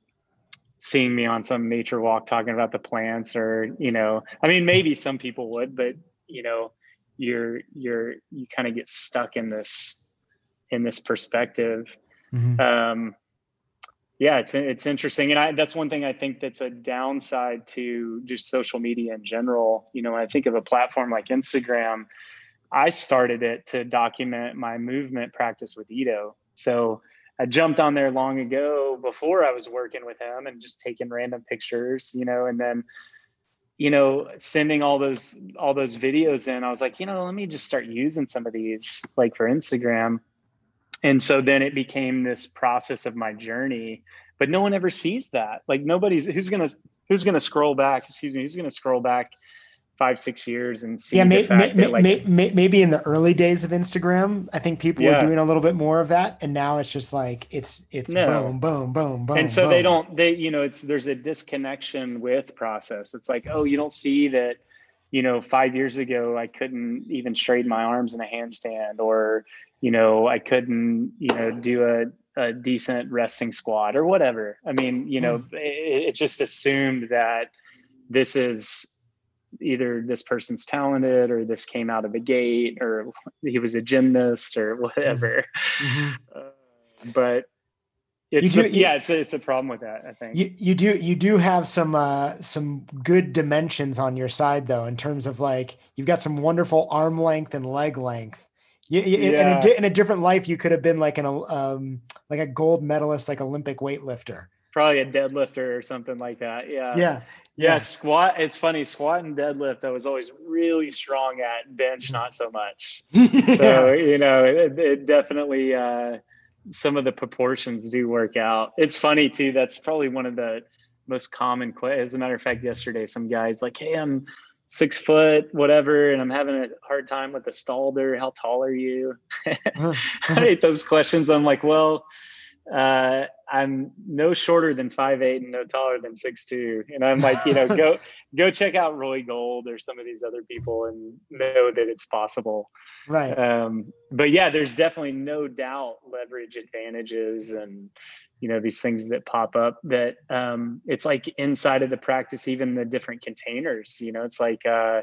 seeing me on some nature walk talking about the plants or you know i mean maybe some people would but you know you're you're you kind of get stuck in this in this perspective mm-hmm. um yeah it's it's interesting and i that's one thing i think that's a downside to just social media in general. You know i think of a platform like instagram i started it to document my movement practice with Ido so i jumped on there long ago before i was working with him and just taking random pictures you know and then you know sending all those all those videos in. I was like you know let me just start using some of these like for instagram and so then it became this process of my journey but no one ever sees that like nobody's who's gonna who's gonna scroll back excuse me who's gonna scroll back five six years and see yeah may, may, that, like, may, maybe in the early days of instagram i think people yeah. were doing a little bit more of that and now it's just like it's it's no. boom boom boom boom and so boom. they don't they you know it's there's a disconnection with process it's like oh you don't see that you know five years ago i couldn't even straighten my arms in a handstand or you know, I couldn't, you know, do a, a decent resting squat or whatever. I mean, you know, mm. it, it just assumed that this is either this person's talented or this came out of the gate or he was a gymnast or whatever. Mm-hmm. Uh, but it's do, a, yeah, it's a, it's a problem with that. I think you, you do you do have some uh, some good dimensions on your side though, in terms of like you've got some wonderful arm length and leg length, you, you, yeah. in, a, in a different life, you could have been like an um like a gold medalist, like Olympic weightlifter. Probably a deadlifter or something like that. Yeah. Yeah. Yeah. Squat. It's funny. Squat and deadlift. I was always really strong at. Bench, mm. not so much. yeah. So you know, it, it definitely. uh some of the proportions do work out. It's funny too. That's probably one of the most common questions. As a matter of fact, yesterday some guys like, "Hey, I'm six foot, whatever, and I'm having a hard time with the Stalder. How tall are you? I hate those questions. I'm like, well, uh, I'm no shorter than five eight and no taller than six two. And I'm like, you know, go go check out Roy Gold or some of these other people and know that it's possible. Right. Um, but yeah, there's definitely no doubt leverage advantages and you know these things that pop up that um, it's like inside of the practice even the different containers you know it's like uh,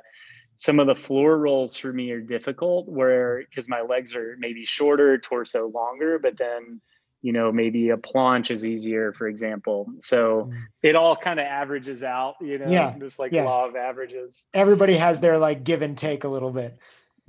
some of the floor rolls for me are difficult where because my legs are maybe shorter torso longer but then you know maybe a planche is easier for example so mm. it all kind of averages out you know yeah just like yeah. law of averages everybody has their like give and take a little bit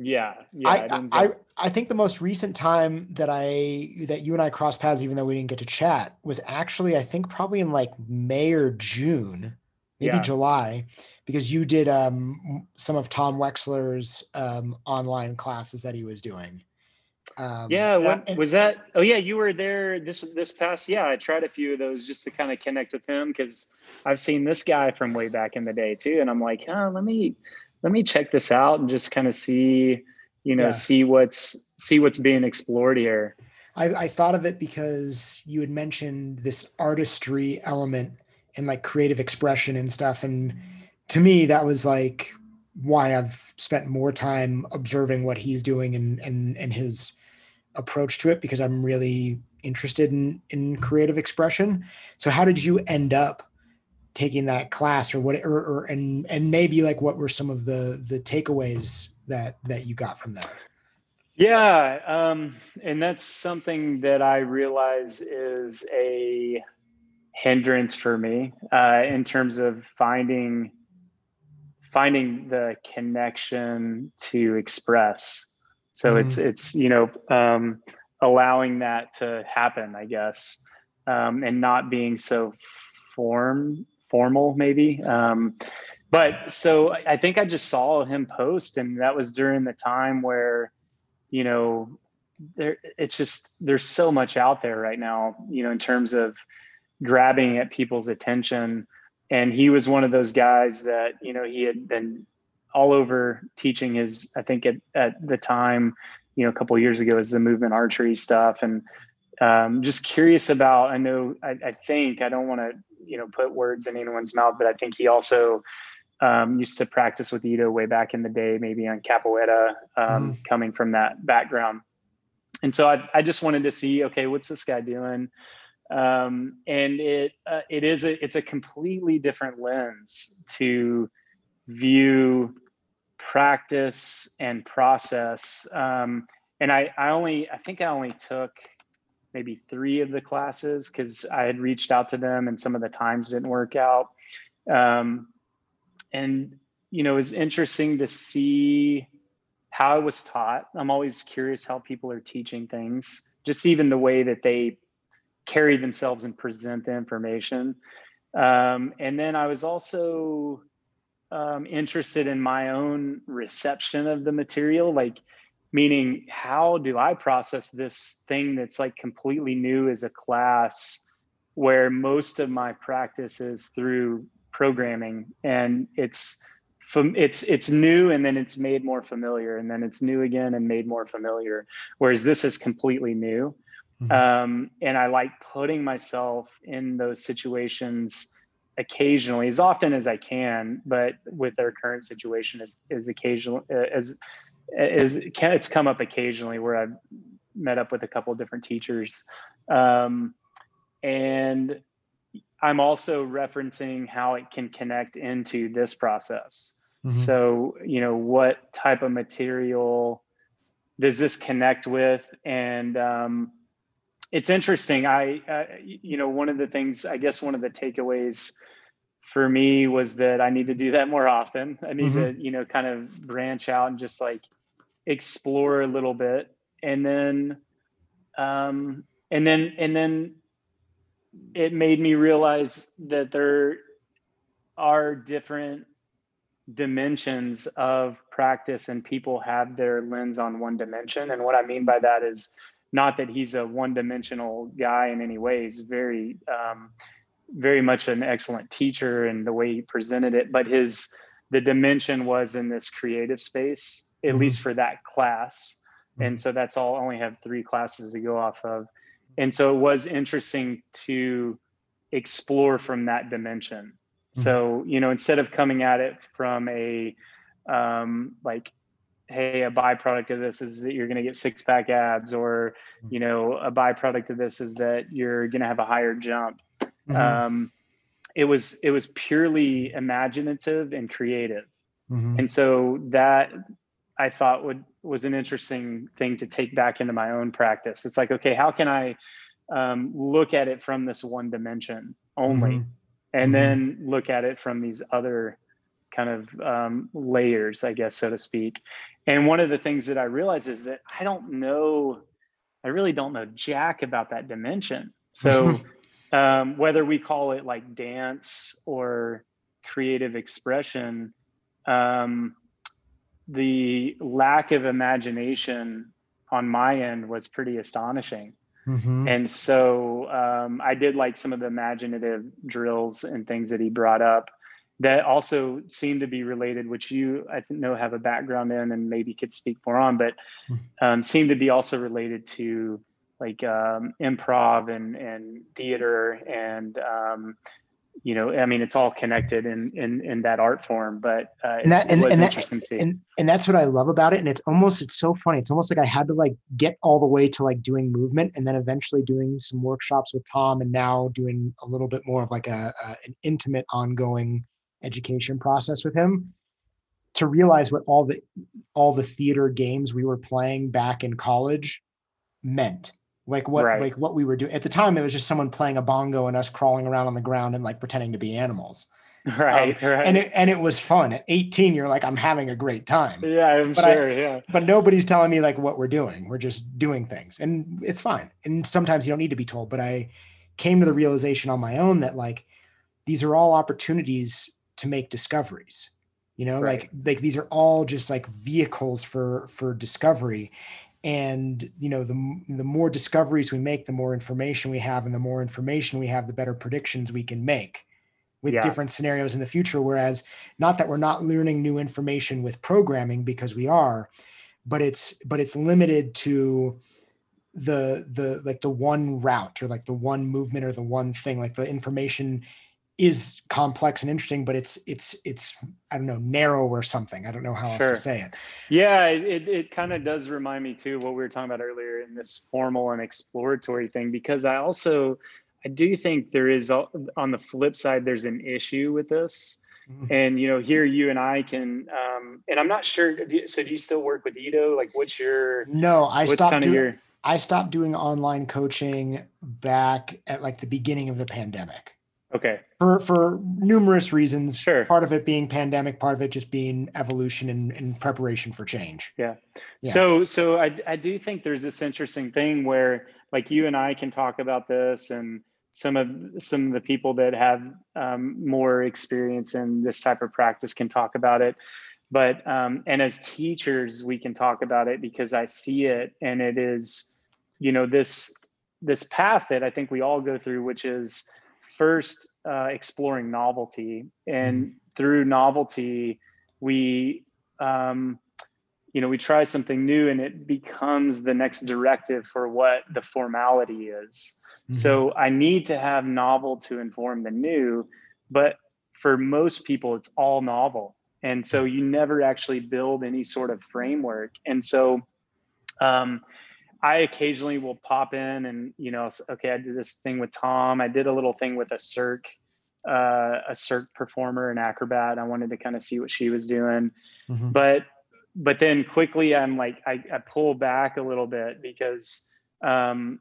yeah, yeah. I, I, I think the most recent time that I that you and I crossed paths, even though we didn't get to chat, was actually I think probably in like May or June, maybe yeah. July, because you did um, some of Tom Weksler's um, online classes that he was doing. Um, yeah, what, and, was that? Oh yeah, you were there this this past. Yeah, I tried a few of those just to kind of connect with him because I've seen this guy from way back in the day too, and I'm like, oh, let me let me check this out and just kind of see, you know, yeah. see what's see what's being explored here. I, I thought of it because you had mentioned this artistry element and like creative expression and stuff, and to me that was like why I've spent more time observing what he's doing and and and his approach to it because I'm really interested in in creative expression. So how did you end up taking that class or what or, or and and maybe like what were some of the the takeaways that that you got from that? Yeah, um, and that's something that I realize is a hindrance for me uh, in terms of finding finding the connection to express so mm-hmm. it's it's you know um, allowing that to happen i guess um, and not being so form formal maybe um, but so i think i just saw him post and that was during the time where you know there it's just there's so much out there right now you know in terms of grabbing at people's attention and he was one of those guys that you know he had been all over teaching his i think at, at the time you know a couple years ago is the movement archery stuff. And um, just curious about i know i, I think i don't want to you know put words in anyone's mouth but i think he also um, used to practice with Ido way back in the day maybe on capoeira um, mm. coming from that background. And so I, I just wanted to see okay what's this guy doing? Um, and it uh, it is a it's a completely different lens to view practice and process. Um, and I I only I think I only took maybe three of the classes because I had reached out to them and some of the times didn't work out. Um, and you know, it was interesting to see how it was taught. I'm always curious how people are teaching things, just even the way that they carry themselves and present the information. Um, and then I was also um, interested in my own reception of the material, like meaning how do I process this thing that's like completely new as a class where most of my practice is through programming and it's from it's it's new and then it's made more familiar and then it's new again and made more familiar whereas this is completely new Mm-hmm. Um, and I like putting myself in those situations occasionally, as often as I can. But with their current situation, is is occasional as is can it's come up occasionally where I've met up with a couple of different teachers, um, and I'm also referencing how it can connect into this process. Mm-hmm. So you know what type of material does this connect with and um, it's interesting. I, uh, you know, one of the things, I guess, one of the takeaways for me was that I need to do that more often. I need mm-hmm. to, you know, kind of branch out and just like explore a little bit, and then, um, and then, and then, it made me realize that there are different dimensions of practice, and people have their lens on one dimension. And what I mean by that is not that he's a one-dimensional guy in any way. He's very, um, very much an excellent teacher and the way he presented it. But his the dimension was in this creative space, at mm-hmm. least for that class. Mm-hmm. And so that's all. I Only have three classes to go off of, and so it was interesting to explore from that dimension. Mm-hmm. So you know, instead of coming at it from a um, like hey a byproduct of this is that you're going to get six pack abs or mm-hmm. you know a byproduct of this is that you're going to have a higher jump mm-hmm. um, it was it was purely imaginative and creative mm-hmm. and so that i thought would was an interesting thing to take back into my own practice it's like okay how can i um, look at it from this one dimension only mm-hmm. and mm-hmm. then look at it from these other kind of um, layers, I guess, so to speak. And one of the things that I realize is that I don't know, I really don't know jack about that dimension. So um, whether we call it like dance or creative expression, um, the lack of imagination on my end was pretty astonishing. Mhm. And so um, I did like some of the imaginative drills and things that he brought up that also seem to be related, which you I know have a background in and maybe could speak more on, but um, seem to be also related to like um, improv and and theater and um, you know I mean it's all connected in in in that art form, but uh, And that- it and- was and that- to see. and and that's what I love about it. And it's almost it's so funny. It's almost like I had to like get all the way to like doing movement, and then eventually doing some workshops with Tom, and now doing a little bit more of like a, a an intimate, ongoing education process with him. To realize what all the all the theater games we were playing back in college meant. Like what Right. like what we were doing at the time, it was just someone playing a bongo and us crawling around on the ground and like pretending to be animals. right, um, right. And it and it was fun. At 18, you're like, I'm having a great time yeah, I'm but I- sure. yeah. but nobody's telling me like what we're doing. We're just doing things and it's fine. And sometimes you don't need to be told, but I came to the realization on my own that like these are all opportunities to make discoveries. You know, Right. like like these are all just like vehicles for for discovery. And you know, the the more discoveries we make, the more information we have, and the more information we have, the better predictions we can make with Yeah. different scenarios in the future. Whereas, not that we're not learning new information with programming because we are, but it's but it's limited to the the like the one route or like the one movement or the one thing like the information is complex and interesting but it's it's it's i don't know narrow or something. I don't know how else to say it. Yeah, it, it, it kind of does remind me too what we were talking about earlier in this formal and exploratory thing because I also I do think there is on the flip side there's an issue with this. And you know here you and I can um and I'm not sure so do you still work with Ido like what's your no i stopped doing your i stopped doing online coaching back at like the beginning of the pandemic okay for for numerous reasons Sure. part of it being pandemic part of it just being evolution and, and preparation for change Yeah. So so I I do think there's this interesting thing where like you and I can talk about this and some of some of the people that have um, more experience in this type of practice can talk about it but um, and as teachers we can talk about it because i see it and it is you know this this path that i think we all go through which is first uh, exploring novelty. And through novelty we um, you know we try something new and it becomes the next directive for what the formality is. So I need to have novel to inform the new, but for most people, it's all novel. And so you never actually build any sort of framework. And so um, I occasionally will pop in and, you know, okay, I did this thing with Tom. I did a little thing with a Cirque, uh, a Cirque performer, an acrobat. I wanted to kind of see what she was doing Mhm. but but then quickly i'm like i, I pull back a little bit because um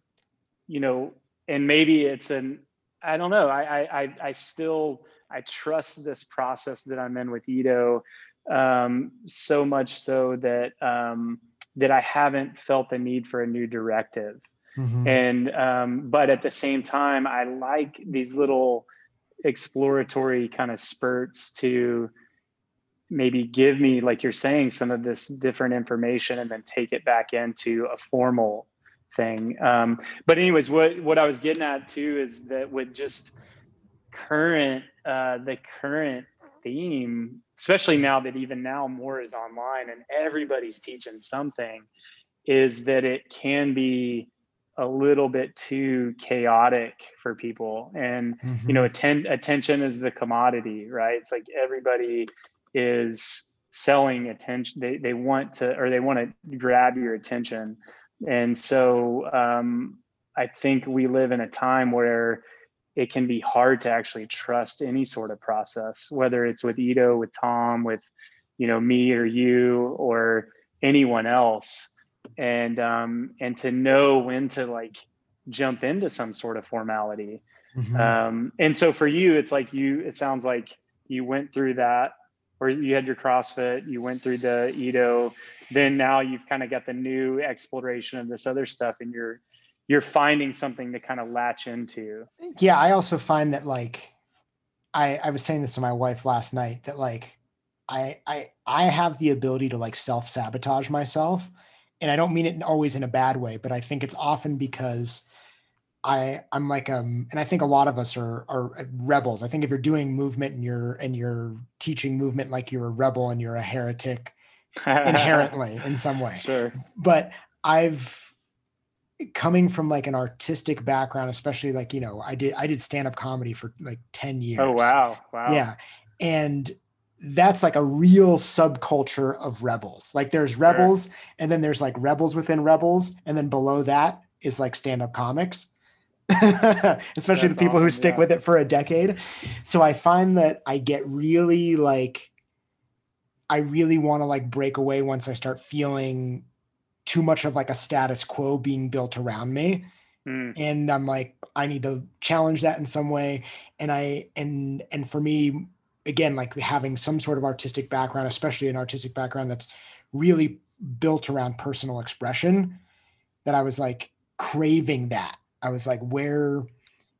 you know and maybe it's an i don't know i i i, I still i trust this process that i'm in with Ido um so much so that um that i haven't felt the need for a new directive Mhm. and um, but at the same time i like these little exploratory kind of spurts to maybe give me like you're saying some of this different information and then take it back into a formal thing um, but anyways what what i was getting at too is that with just current uh, the current theme especially now that even now more is online and everybody's teaching something is that it can be a little bit too chaotic for people. And you know atten- attention is the commodity right? It's like everybody is selling attention they, they want to or they want to grab your attention. And so um, i think we live in a time where it can be hard to actually trust any sort of process whether it's with Ido with tom with you know me or you or anyone else and um and to know when to like jump into some sort of formality Mhm. um and so for you it's like you it sounds like you went through that or you had your crossfit you went through the Ido then now you've kind of got the new exploration of this other stuff and you're you're finding something to kind of latch into yeah i also find that like i i was saying this to my wife last night that like i i i have the ability to like self sabotage myself and I don't mean it always in a bad way, but I think it's often because I I'm like um and I think a lot of us are are uh, rebels. I think if you're doing movement and you're and you're teaching movement like you're a rebel and you're a heretic inherently in some way. Sure. But I've coming from like an artistic background, especially like, you know, I did I did stand-up comedy for like 10 years. Oh wow. Wow. Yeah. And that's like a real subculture of rebels. Like there's rebels sure. and then there's like rebels within rebels and then below that is like stand-up comics. Especially that's the people awesome, who stick yeah. with it for a decade. So I find that I get really like I really want to like break away once I start feeling too much of like a status quo being built around me. Mm. And I'm like, I need to challenge that in some way. And I and and for me, again, like having some sort of artistic background, especially an artistic background that's really built around personal expression, that I was like craving that. I was like, where,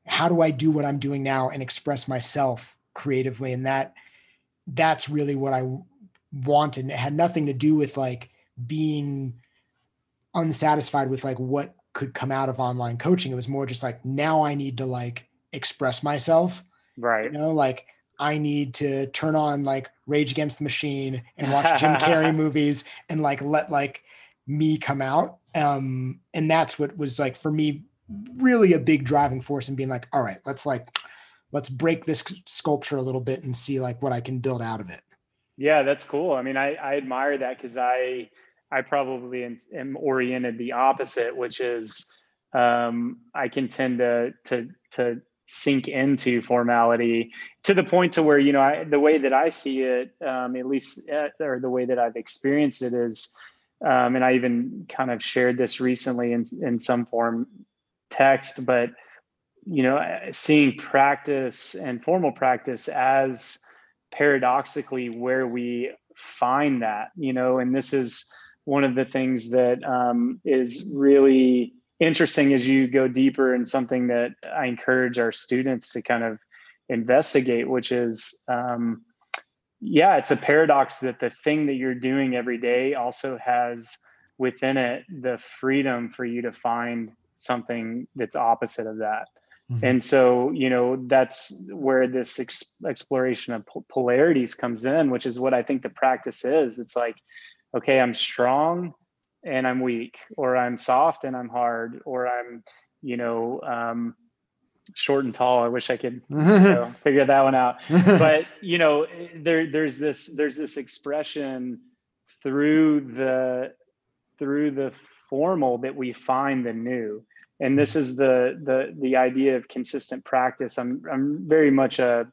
how do I do what I'm doing now and express myself creatively? And that that's really what I wanted. And it had nothing to do with like being unsatisfied with like what could come out of online coaching. It was more just like now I need to like express myself. Right. You know, like I need to turn on like Rage Against the Machine and watch Jim Carrey movies and like let like me come out. Um, and that's what was like for me really a big driving force and being like, all right, let's like let's break this sculpture a little bit and see like what I can build out of it. Yeah, that's cool. I mean, I, I admire that because I I probably am oriented the opposite, which is um, I can tend to to to sink into formality to the point to where you know I, the way that I see it, um, at least uh, or the way that I've experienced it is, um, and I even kind of shared this recently in in some form text, but you know, seeing practice and formal practice as paradoxically where we find that, you know, and this is one of the things that um, is really interesting as you go deeper and something that I encourage our students to kind of investigate, which is, um, yeah, it's a paradox that the thing that you're doing every day also has within it the freedom for you to find something that's opposite of that. Mm-hmm. And so, you know, that's where this ex- exploration of polarities comes in, which is what I think the practice is. It's like, okay, I'm strong and I'm weak, or I'm soft and I'm hard, or I'm, you know, um, short and tall. I wish I could you know, figure that one out. But you know, there there's this there's this expression through the through the formal that we find the new. And this is the the the idea of consistent practice. I'm I'm very much a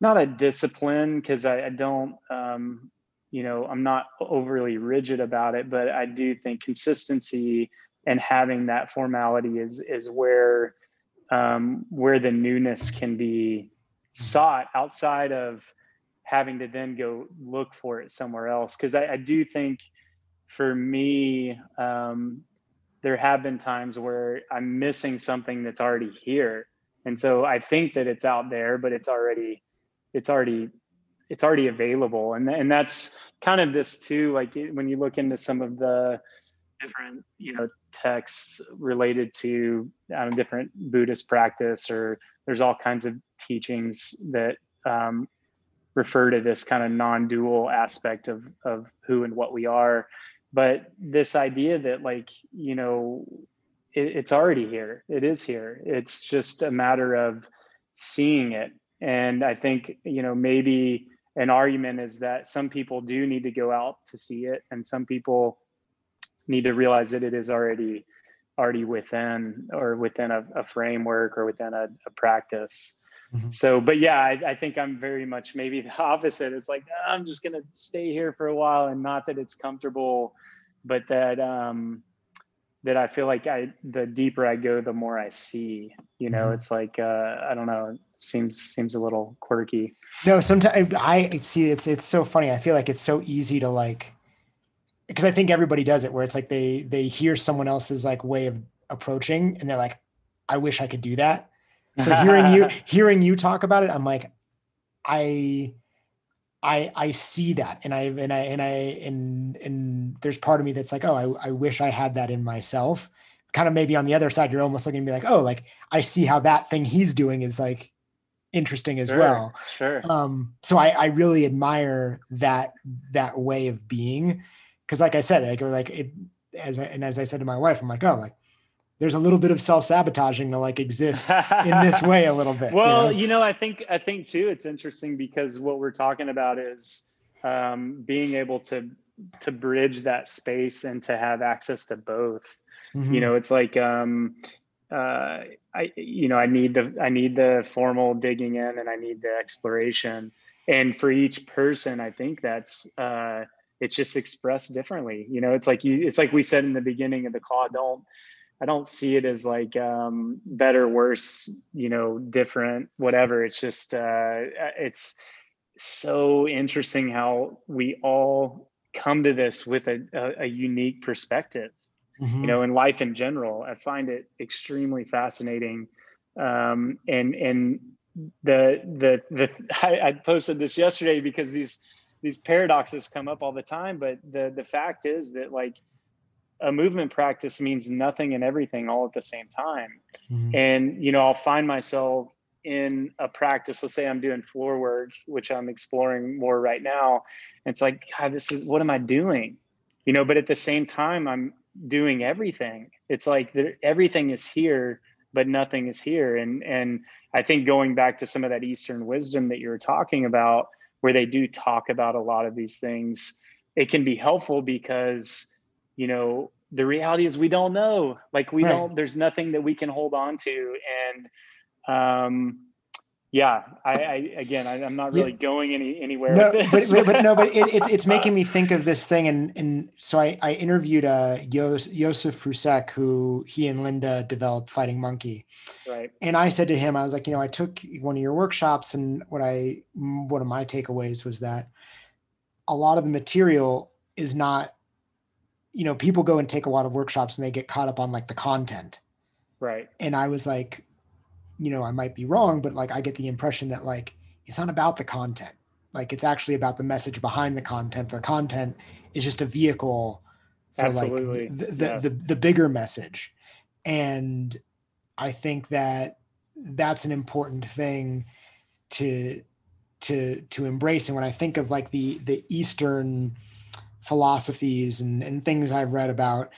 not a discipline because I, I, don't um, you know i'm not overly rigid about it but i do think consistency and having that formality is is where um, where the newness can be sought outside of having to then go look for it somewhere else. Because I, I, do think for me um, there have been times where i'm missing something that's already here. And so i think that it's out there but it's already it's already it's already available. And and that's kind of this too like when you look into some of the different you know texts related to um, different buddhist practice or there's all kinds of teachings that um, refer to this kind of non-dual aspect of of who and what we are. But this idea that like you know it, it's already here. It is here. It's just a matter of seeing it. And i think you know maybe an argument is that some people do need to go out to see it and some people need to realize that it is already already within or within a, a framework or within a, a practice mm-hmm. so but yeah I, I, think i'm very much maybe the opposite it's like ah, i'm just going to stay here for a while and not that it's comfortable but that um that i feel like i the deeper i go the more i see you know mm-hmm. it's like uh i don't know seems seems a little quirky. No, sometimes I see it's it's so funny. I feel like it's so easy to like because I think everybody does it where it's like they they hear someone else's like way of approaching and they're like, I wish I could do that. So hearing you hearing you talk about it, I'm like, I I I see that and I and I and I and and there's part of me that's like, oh, I, I wish I had that in myself. Kind of maybe on the other side, you're almost looking to be like, oh, like I see how that thing he's doing is like interesting as Sure, well. Sure. Um, so I, I really admire that that way of being. Cause like I said, like like it as I, and as I said to my wife, I'm like, oh, like there's a little bit of self-sabotaging to like exist in this way a little bit. you well know? you know i think i think too it's interesting because what we're talking about is um, being able to to bridge that space and to have access to both Mhm. you know it's like um uh i you know i need the i need the formal digging in and i need the exploration. And for each person i think that's uh it's just expressed differently. You know it's like you it's like we said in the beginning of the call don't i don't see it as like um better worse you know different whatever. It's just uh it's so interesting how we all come to this with a, a, a unique perspective Mhm. you know in life in general i find it extremely fascinating um and and the the the I, I posted this yesterday because these these paradoxes come up all the time but the the fact is that like a movement practice means nothing and everything all at the same time Mhm. and you know i'll find myself in a practice let's say i'm doing floor work which i'm exploring more right now and it's like god this is what am i doing you know but at the same time i'm doing everything. It's like there, everything is here but nothing is here. And and i think going back to some of that eastern wisdom that you were talking about where they do talk about a lot of these things it can be helpful because you know the reality is we don't know. Like we Right. don't there's nothing that we can hold on to. And um yeah i, I again I, i'm not Yeah. really going any anywhere no, with but, this, but, but no, but it, it's it's making me think of this thing, and and so I I interviewed uh Yos, Jozef Frucek, who he and Linda developed Fighting Monkey, right. And I said to him, I was like, you know, I took one of your workshops, and what I one of my takeaways was that a lot of the material is not, you know, people go and take a lot of workshops and they get caught up on like the content, right. And I was like, you know, I might be wrong, but like I get the impression that like it's not about the content. Like it's actually about the message behind the content. The content is just a vehicle for Absolutely. like the the, Yeah. the the bigger message. And I think that that's an important thing to to to embrace. And when I think of like the the Eastern philosophies and, and things I've read about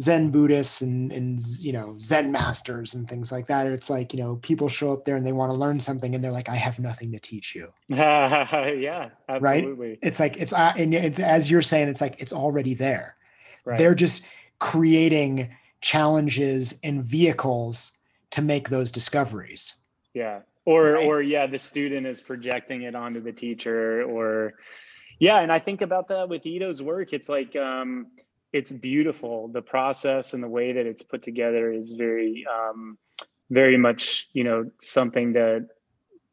Zen Buddhists and and you know Zen masters and things like that. It's like you know people show up there and they want to learn something and they're like, I have nothing to teach you. yeah absolutely Right? It's like it's uh, and it's, as you're saying, it's like it's already there. right They're just creating challenges and vehicles to make those discoveries. yeah or Right. or yeah the student is projecting it onto the teacher or yeah and i think about that with Ido's work it's like um it's beautiful. The process and the way that it's put together is very um very much you know something to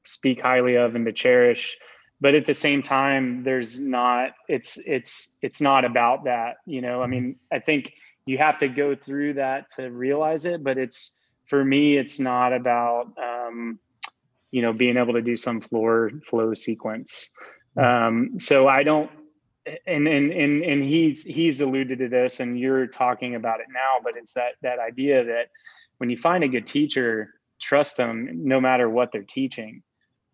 speak highly of and to cherish. But at the same time there's not it's it's it's not about that you know? I mean i think you have to go through that to realize it but it's for me it's not about um you know being able to do some floor flow sequence. Um so i don't and and and and he's he's alluded to this and you're talking about it now but it's that that idea that when you find a good teacher trust them no matter what they're teaching.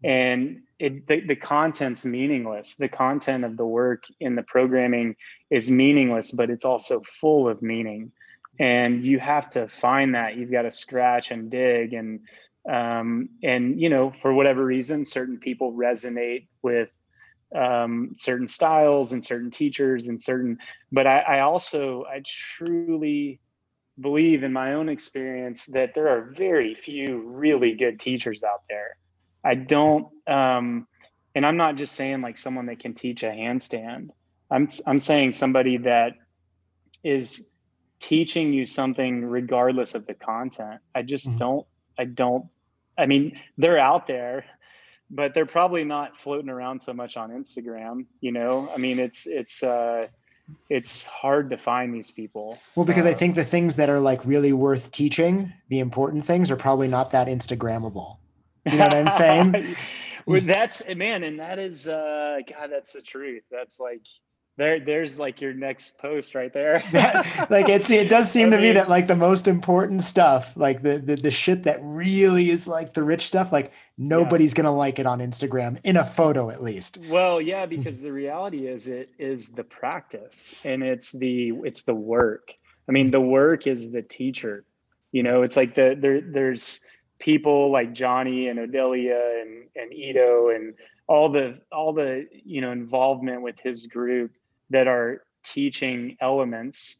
And it the, the content's meaningless. The content of the work in the programming is meaningless but it's also full of meaning. And you have to find that. You've got to scratch and dig and um, and you know for whatever reason certain people resonate with um, certain styles and certain teachers and certain but I, I also i truly believe in my own experience that there are very few really good teachers out there. I don't um, and i'm not just saying like someone that can teach a handstand. I'm i'm saying somebody that is teaching you something regardless of the content. I just Mhm. don't i don't i mean they're out there but they're probably not floating around so much on instagram you know i mean it's it's uh it's hard to find these people Well, because I Uh, think the things that are like really worth teaching, the important things, are probably not that Instagrammable. You know what I'm saying? Well, that's man, and that is uh God, that's the truth. That's like there there's like your next post right there. That, like it's it does seem I to mean, me that like the most important stuff like the, the the shit that really is like the rich stuff like nobody's yeah. gonna like it on instagram in a photo at least. Well yeah hmm. because the reality is it is the practice and it's the it's the work. I mean the work is the teacher you know? It's like the there there's people like johnny and odelia and and Ido and all the all the you know involvement with his group that are teaching elements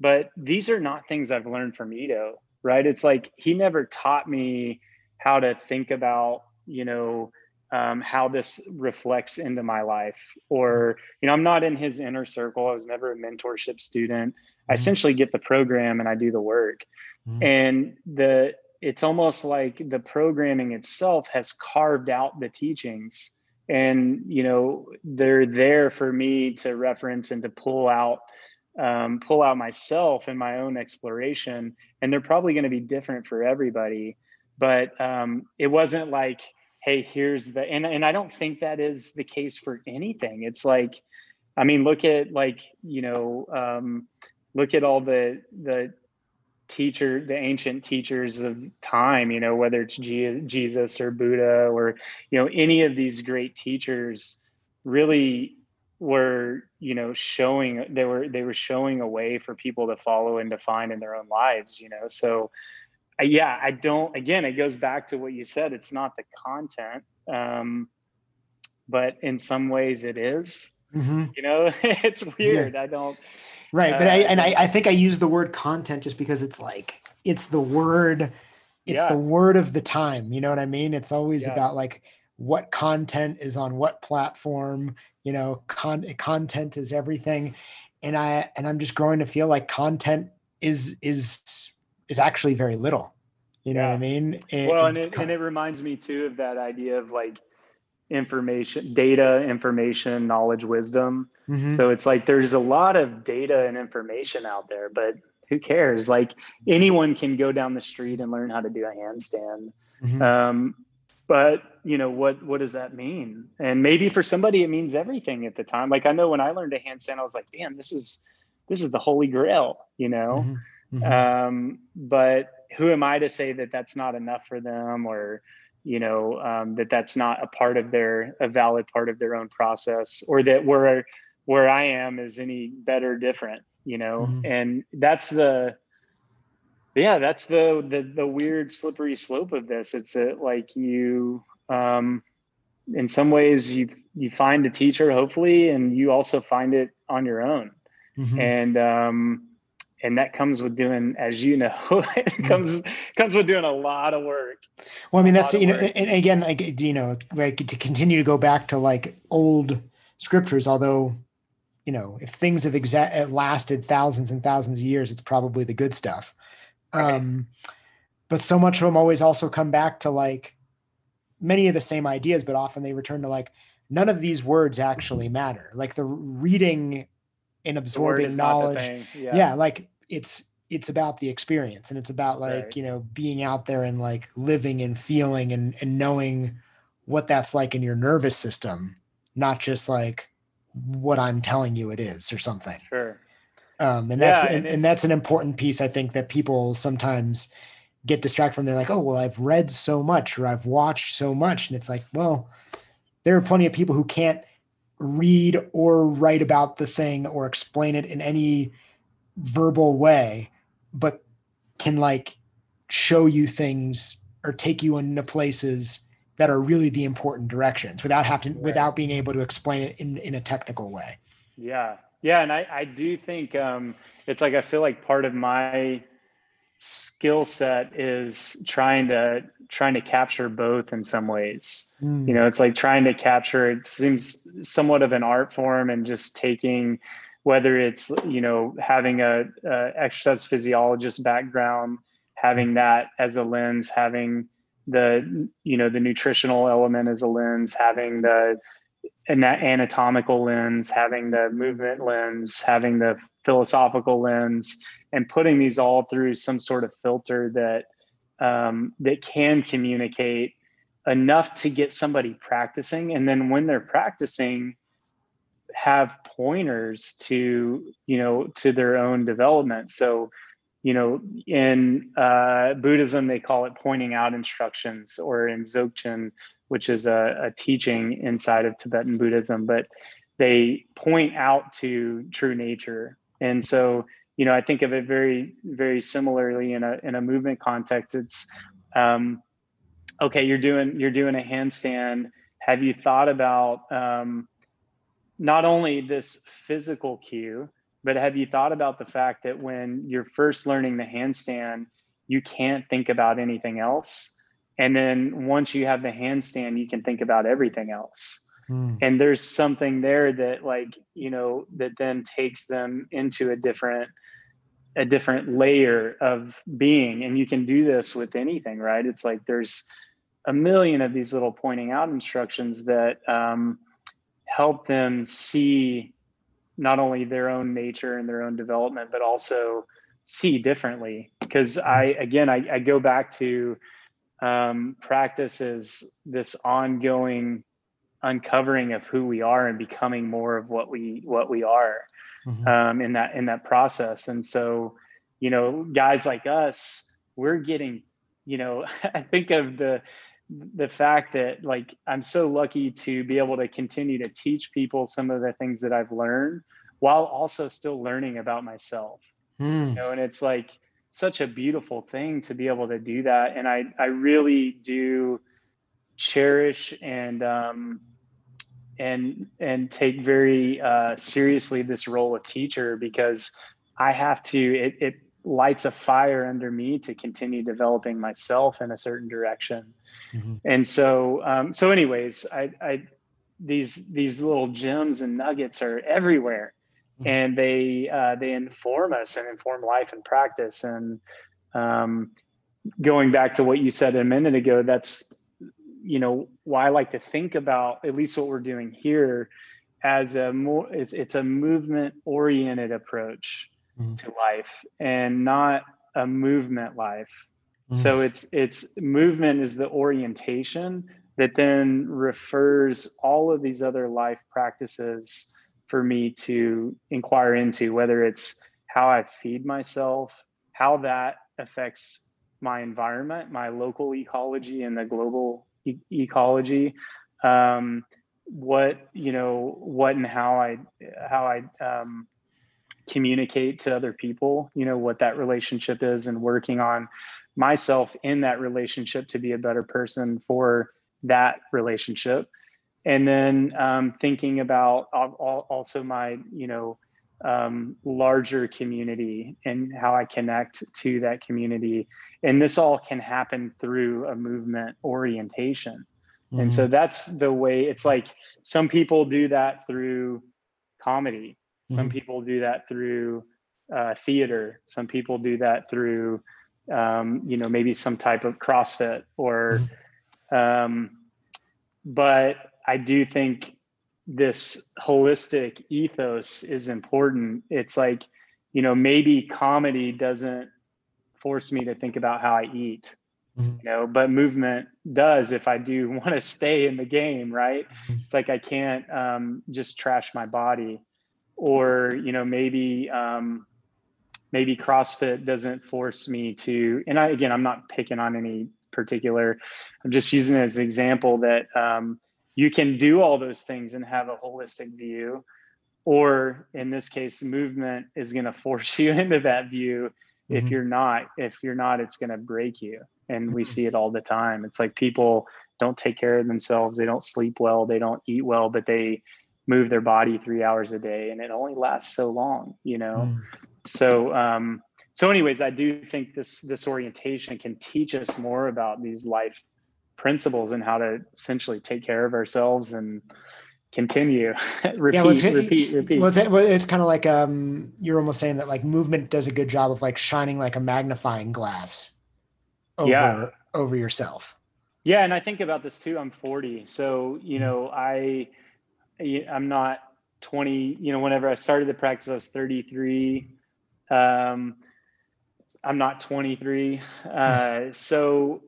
but these are not things i've learned from Ido right it's like he never taught me how to think about you know um, how this reflects into my life or you know i'm not in his inner circle i was never a mentorship student i mm-hmm. essentially get the program and i do the work mm-hmm. and the it's almost like the programming itself has carved out the teachings and you know they're there for me to reference and to pull out um, pull out myself in my own exploration. And they're probably going to be different for everybody. But um, it wasn't like hey here's the and, and i don't think that is the case for anything. It's like i mean look at like you know um, look at all the the teacher the ancient teachers of time you know whether it's jesus or buddha or you know any of these great teachers really were you know showing they were they were showing a way for people to follow and define in their own lives you know so yeah i don't again it goes back to what you said it's not the content um but in some ways it is, mm-hmm. you know it's weird yeah. i don't Right. But uh, I, and I, I think I use the word content just because it's like, it's the word, it's yeah. the word of the time. You know what I mean? It's always yeah. about like what content is on what platform, you know, con- content is everything. And I, and I'm just growing to feel like content is, is, is actually very little. You know yeah. what I mean? It, well, and it, and it reminds me too of that idea of like, information, data, information, knowledge, wisdom. Mm-hmm. So it's like there's a lot of data and information out there, but who cares? Like anyone can go down the street and learn how to do a handstand. Mm-hmm. Um, but you know what what does that mean? And maybe for somebody it means everything at the time. Like I know when I learned a handstand, I was like, damn, this is this is the holy grail, you know. Mm-hmm. mm-hmm. Um, but who am I to say that that's not enough for them or you know um, that that's not a part of their a valid part of their own process or that where where i am is any better different you know mm-hmm. and that's the yeah that's the, the the weird slippery slope of this it's a, like you um in some ways you you find a teacher hopefully and you also find it on your own mm-hmm. and um and that comes with doing as you know it mm-hmm. comes comes with doing a lot of work well i mean that's you know and again like you know like to continue to go back to like old scriptures although you know if things have exa- lasted thousands and thousands of years it's probably the good stuff right. um but so much of them always also come back to like many of the same ideas but often they return to like none of these words actually matter like the reading and absorbing knowledge yeah. yeah like it's it's about the experience and it's about like right. you know being out there and like living and feeling and and knowing what that's like in your nervous system not just like what i'm telling you it is or something. Sure. Um and that's yeah, and, and, and that's an important piece i think that people sometimes get distracted from. They're like oh well i've read so much or i've watched so much. And it's like well there are plenty of people who can't read or write about the thing or explain it in any verbal way, but can like show you things or take you into places that are really the important directions without having right. without being able to explain it in in a technical way. Yeah. Yeah. And I, I do think um it's like I feel like part of my skill set is trying to trying to capture both in some ways mm. you know it's like trying to capture it seems somewhat of an art form and just taking whether it's you know having a, a exercise physiologist background having that as a lens having the you know the nutritional element as a lens having the anatomical lens having the movement lens having the philosophical lens and putting these all through some sort of filter that um, that can communicate enough to get somebody practicing. And then when they're practicing have pointers to you know to their own development. So you know in uh, buddhism they call it pointing out instructions or in dzogchen which is a, a teaching inside of tibetan buddhism but they point out to true nature. And so you know i think of it very very similarly in a in a movement context. It's um, okay you're doing you're doing a handstand. Have you thought about um, not only this physical cue, but have you thought about the fact that when you're first learning the handstand, you can't think about anything else? And then once you have the handstand, you can think about everything else. Mm. And there's something there that, like, you know, that then takes them into a different a different layer of being and you can do this with anything right it's like there's a million of these little pointing out instructions that um, help them see not only their own nature and their own development, but also see differently. Because I, again, I, I go back to um, practice as this ongoing uncovering of who we are and becoming more of what we what we are mm-hmm. um, in that in that process. And so, you know, guys like us, we're getting, you know, I think of the the fact that like I'm so lucky to be able to continue to teach people some of the things that I've learned while also still learning about myself. Mm. You know, and it's like such a beautiful thing to be able to do that. And I I really do cherish and um and and take very uh seriously this role of teacher because I have to it, it lights a fire under me to continue developing myself in a certain direction Mm-hmm. And so, um, so anyways, I, I, these, these little gems and nuggets are everywhere mm-hmm. and they, uh, they inform us and inform life and practice. And, um, going back to what you said a minute ago, that's, you know, why I like to think about at least what we're doing here as a more, it's, it's a movement oriented approach mm-hmm. to life and not a movement life so mm. it's it's movement is the orientation that then refers all of these other life practices for me to inquire into, whether it's how I feed myself, how that affects my environment, my local ecology, and the global e- ecology. Um, what you know, what and how I how I um, communicate to other people. You know what that relationship is, and working on myself in that relationship to be a better person for that relationship and then um, thinking about also my you know um, larger community and how i connect to that community and this all can happen through a movement orientation mm-hmm. and so mm-hmm. that's the way it's like some people do that through comedy some mm-hmm. people do that through uh, theater some people do that through um, you know, maybe some type of CrossFit or, um, but I do think this holistic ethos is important. It's like, you know, maybe comedy doesn't force me to think about how I eat, mm-hmm. you know, but movement does if I do want to stay in the game, right? Mm-hmm. It's like I can't um, just trash my body or, you know, maybe, um, maybe CrossFit doesn't force me to, and I, again, I'm not picking on any particular, I'm just using it as an example that um, you can do all those things and have a holistic view. Or in this case, movement is going to force you into that view. Mm-hmm. If you're not, if you're not, it's going to break you. And we mm-hmm. see it all the time. It's like people don't take care of themselves. They don't sleep well. They don't eat well, but they move their body three hours a day and it only lasts so long, you know? Mm so um, so anyways i do think this this orientation can teach us more about these life principles and how to essentially take care of ourselves and continue repeat yeah, well, it's, repeat repeat well, it's, it's kind of like um, you're almost saying that like movement does a good job of like shining like a magnifying glass over yeah. over yourself yeah and i think about this too i'm 40 so you mm-hmm. know i i'm not 20 you know whenever i started the practice i was 33 um, I'm not 23. Uh, so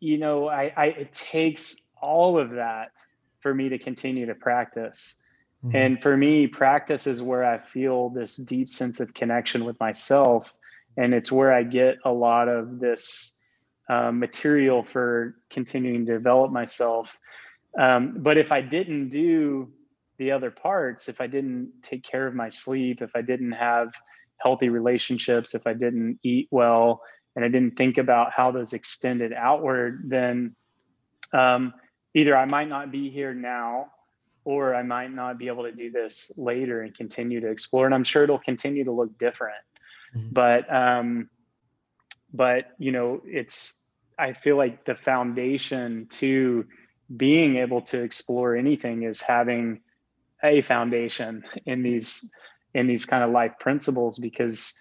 you know, I, I it takes all of that for me to continue to practice. Mm-hmm. And for me, practice is where I feel this deep sense of connection with myself. And it's where I get a lot of this uh, material for continuing to develop myself. Um, but if I didn't do the other parts, if I didn't take care of my sleep, if I didn't have healthy relationships, if I didn't eat well, and I didn't think about how those extended outward, then um, either I might not be here now or I might not be able to do this later and continue to explore. And I'm sure it'll continue to look different. Mm-hmm. But um, but you know, it's I feel like the foundation to being able to explore anything is having a foundation in these in these kind of life principles because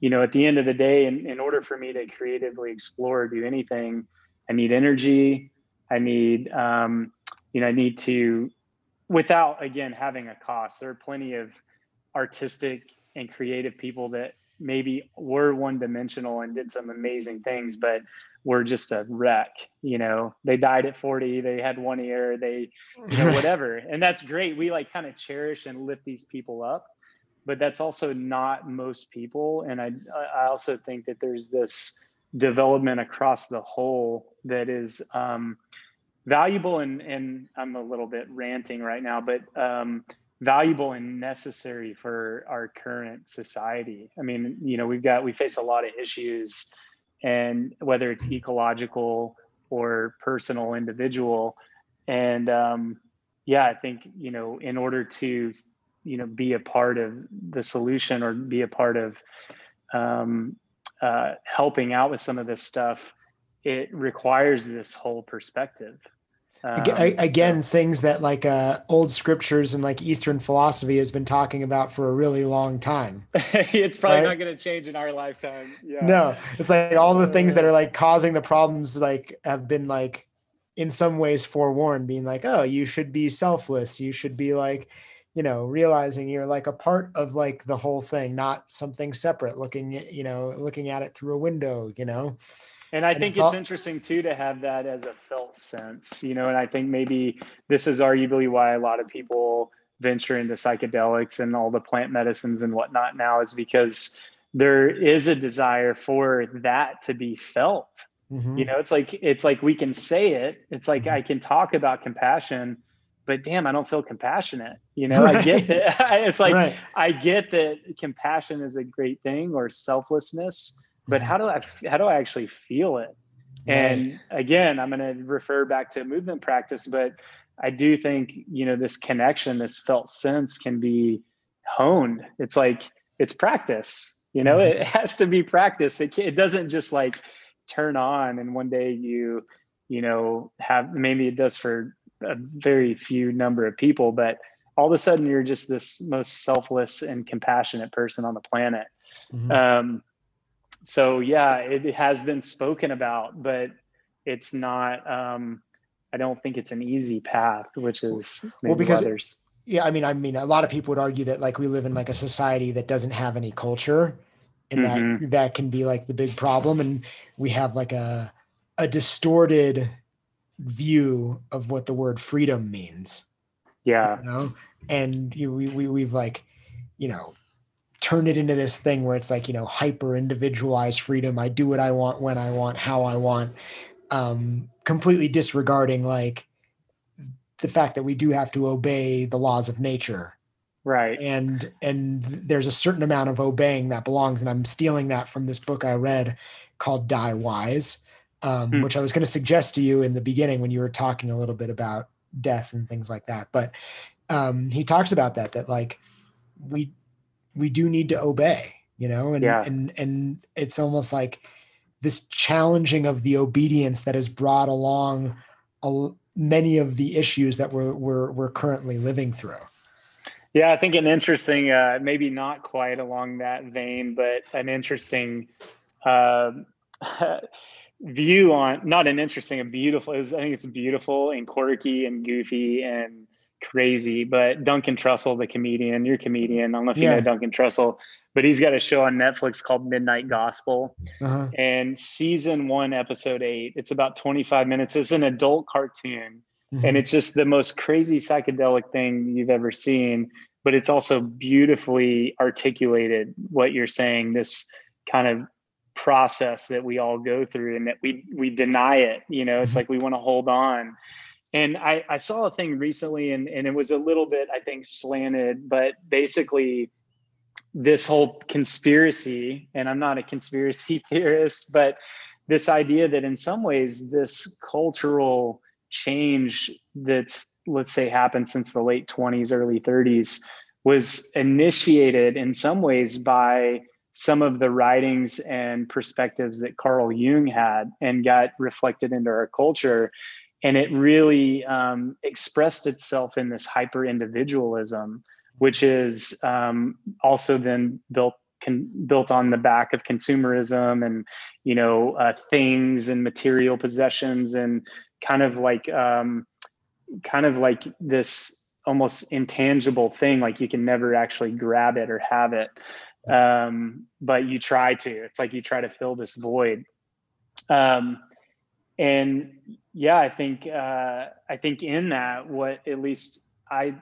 you know at the end of the day in, in order for me to creatively explore or do anything i need energy. I need um, you know i need to without again having a cost there are plenty of artistic and creative people that maybe were one dimensional and did some amazing things but were just a wreck you know? They died at 40 they had one ear they you know whatever. And that's great. We like kind of cherish and lift these people up but that's also not most people. And i i also think that there's this development across the whole that is um, valuable and and i'm a little bit ranting right now but um, valuable and necessary for our current society. I mean you know we've got we face a lot of issues and whether it's ecological or personal individual. And um, yeah i think you know in order to you know be a part of the solution or be a part of um, uh, helping out with some of this stuff it requires this whole perspective. Um, again so. things that like uh, old scriptures and like eastern philosophy has been talking about for a really long time. It's probably right? not going to change in our lifetime. Yeah. No it's like all the things that are like causing the problems like have been like in some ways forewarned being like oh you should be selfless. You should be like you know realizing you're like a part of like the whole thing not something separate looking you know looking at it through a window you know and I and think it's, it's all- interesting too to have that as a felt sense, you know, and I think maybe this is arguably why a lot of people venture into psychedelics and all the plant medicines and whatnot now is because there is a desire for that to be felt. Mm-hmm. You know, it's like it's like we can say it. It's like mm-hmm. I can talk about compassion, but damn, I don't feel compassionate. You know, right. I get that. It's like right. I get that compassion is a great thing or selflessness, but mm-hmm. how do I how do I actually feel it? And again, I'm going to refer back to movement practice, but I do think you know this connection, this felt sense, can be honed. It's like it's practice. You know, mm-hmm. it has to be practice. It it doesn't just like turn on and one day you you know have maybe it does for a very few number of people, but all of a sudden you're just this most selfless and compassionate person on the planet. Mm-hmm. Um, so yeah, it has been spoken about, but it's not. Um, I don't think it's an easy path, which is well because others. yeah, I mean, I mean, a lot of people would argue that like we live in like a society that doesn't have any culture, and mm-hmm. that that can be like the big problem, and we have like a a distorted view of what the word freedom means. Yeah, you know, and you, we we we've like, you know, turned it into this thing where it's like you know hyper individualized freedom. I do what i want when i want how i want. Um completely disregarding like the fact that we do have to obey the laws of nature. Right. And and there's a certain amount of obeying that belongs and i'm stealing that from this book i read called die wise um, hmm. which i was going to suggest to you in the beginning when you were talking a little bit about death and things like that but um, he talks about that that like we we do need to obey, you know, and yeah. and and it's almost like this challenging of the obedience that has brought along a, many of the issues that we're we're we're currently living through. Yeah, I think an interesting, uh, maybe not quite along that vein, but an interesting uh, view on not an interesting, a beautiful. Was, I think it's beautiful and quirky and goofy and crazy. But Duncan Trussell, the comedian, you're comedian. I don't know if Yeah. you know Duncan Trussell, but he's got a show on Netflix called Midnight Gospel. Uh-huh. And season one, episode eight, it's about 25 minutes. It's an adult cartoon Mhm. and it's just the most crazy psychedelic thing you've ever seen but it's also beautifully articulated what you're saying this kind of process that we all go through and that we we deny it you know it's Mhm. like we want to hold on and i i saw a thing recently and and it was a little bit i think slanted but basically this whole conspiracy and i'm not a conspiracy theorist but this idea that in some ways this cultural change that's let's say happened since the late 20s early 30s was initiated in some ways by some of the writings and perspectives that Carl Jung had and got reflected into our culture. And it really um, expressed itself in this hyper individualism which is um, also then built built on the back of consumerism and you know uh, things and material possessions and kind of like um, kind of like this almost intangible thing like you can never actually grab it or have it um, but you try to it's like you try to fill this void um, and yeah i think uh, i think in that what at least i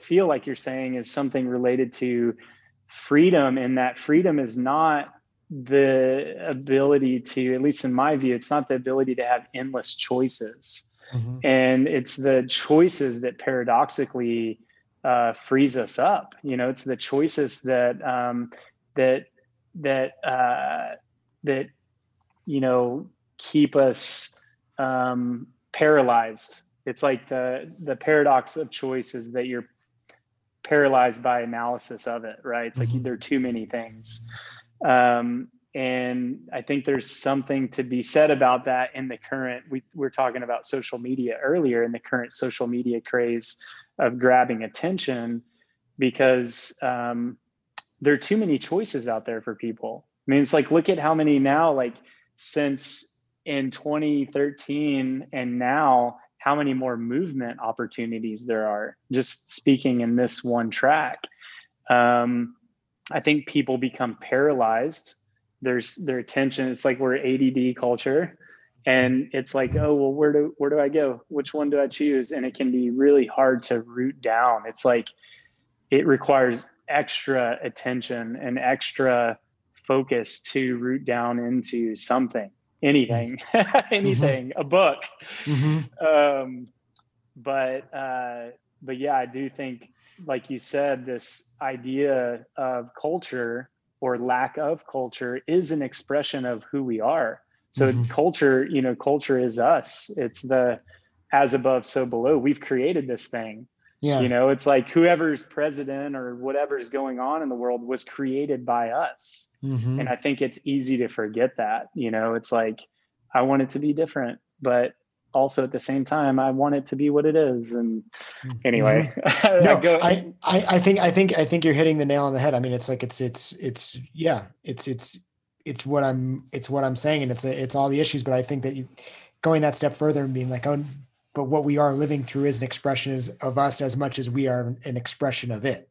feel like you're saying is something related to freedom and that freedom is not the ability to at least in my view it's not the ability to have endless choices Mhm. and it's the choices that paradoxically uh, frees us up. You know it's the choices that um, that that uh, that you know keep us um, paralyzed. It's like the the paradox of choice is that you're paralyzed by analysis of it right? It's like Mhm. there are too many things. Um, and i think there's something to be said about that in the current we were talking about social media earlier in the current social media craze of grabbing attention because um, there are too many choices out there for people. I mean it's like look at how many now like since in 2013 and now how many more movement opportunities there are just speaking in this one track. Um, i think people become paralyzed. There's their attention it's like we're add culture and it's like oh well where do where do i go? Which one do i choose? And it can be really hard to root down. It's like it requires extra attention and extra focus to root down into something anything anything a book. Mhm. um, but uh, but yeah, I do think, like you said, this idea of culture or lack of culture is an expression of who we are. So Mhm. culture, you know, culture is us. It's the as above, so below. We've created this thing. Yeah. You know, it's like whoever's president or whatever's going on in the world was created by us. Mhm. And I think it's easy to forget that. You know, it's like I want it to be different, but also at the same time, I want it to be what it is. And anyway, Mm-hmm. no, I go, I, I, I think, I think, I think you're hitting the nail on the head. I mean, it's like, it's, it's, it's, yeah, it's, it's, it's what I'm, it's what I'm saying. And it's, it's all the issues, but I think that you going that step further and being like, oh, but what we are living through is an expression of us as much as we are an expression of it.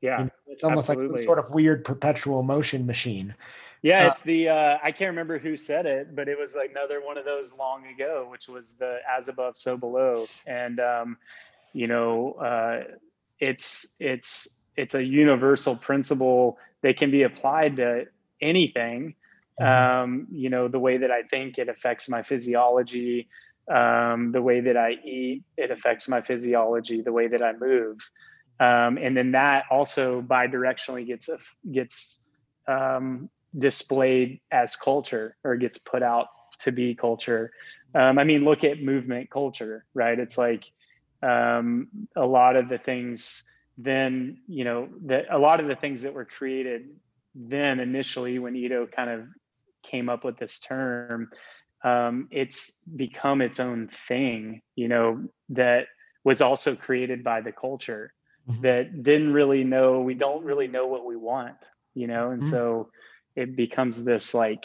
yeah. You know, it's almost like some sort of weird perpetual motion machine. Yeah, Uh, it's the uh, I can't remember who said it, but it was like another one of those long ago, which was the as above, so below, and um, you know, uh, it's it's it's a universal principle that can be applied to anything. Mhm. Um, you know, the way that I think it affects my physiology, um, the way that I eat, it affects my physiology, the way that I move, um, and then that also bidirectionally gets gets um, displayed as culture or gets put out to be culture. Um, I mean, look at movement culture, right? It's like um, a lot of the things then, you know, that a lot of the things that were created then initially when Ido kind of came up with this term, um, it's become its own thing, you know, that was also created by the culture Mhm. that didn't really know, we don't really know what we want, you know, and Mhm. so it becomes this like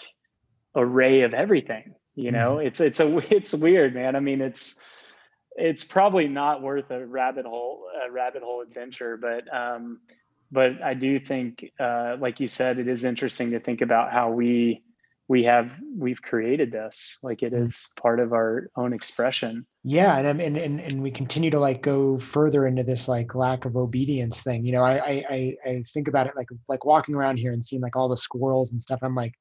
array of everything, you know, it's, it's a, it's weird, man. I mean, it's, it's probably not worth a rabbit hole a rabbit hole adventure but um but i do think uh like you said it is interesting to think about how we we have we've created this like it mm. part of our own expression yeah and and and, and we continue to like go further into this like lack of obedience thing you know I, I i think about it like like walking around here and seeing like all the squirrels and stuff i'm like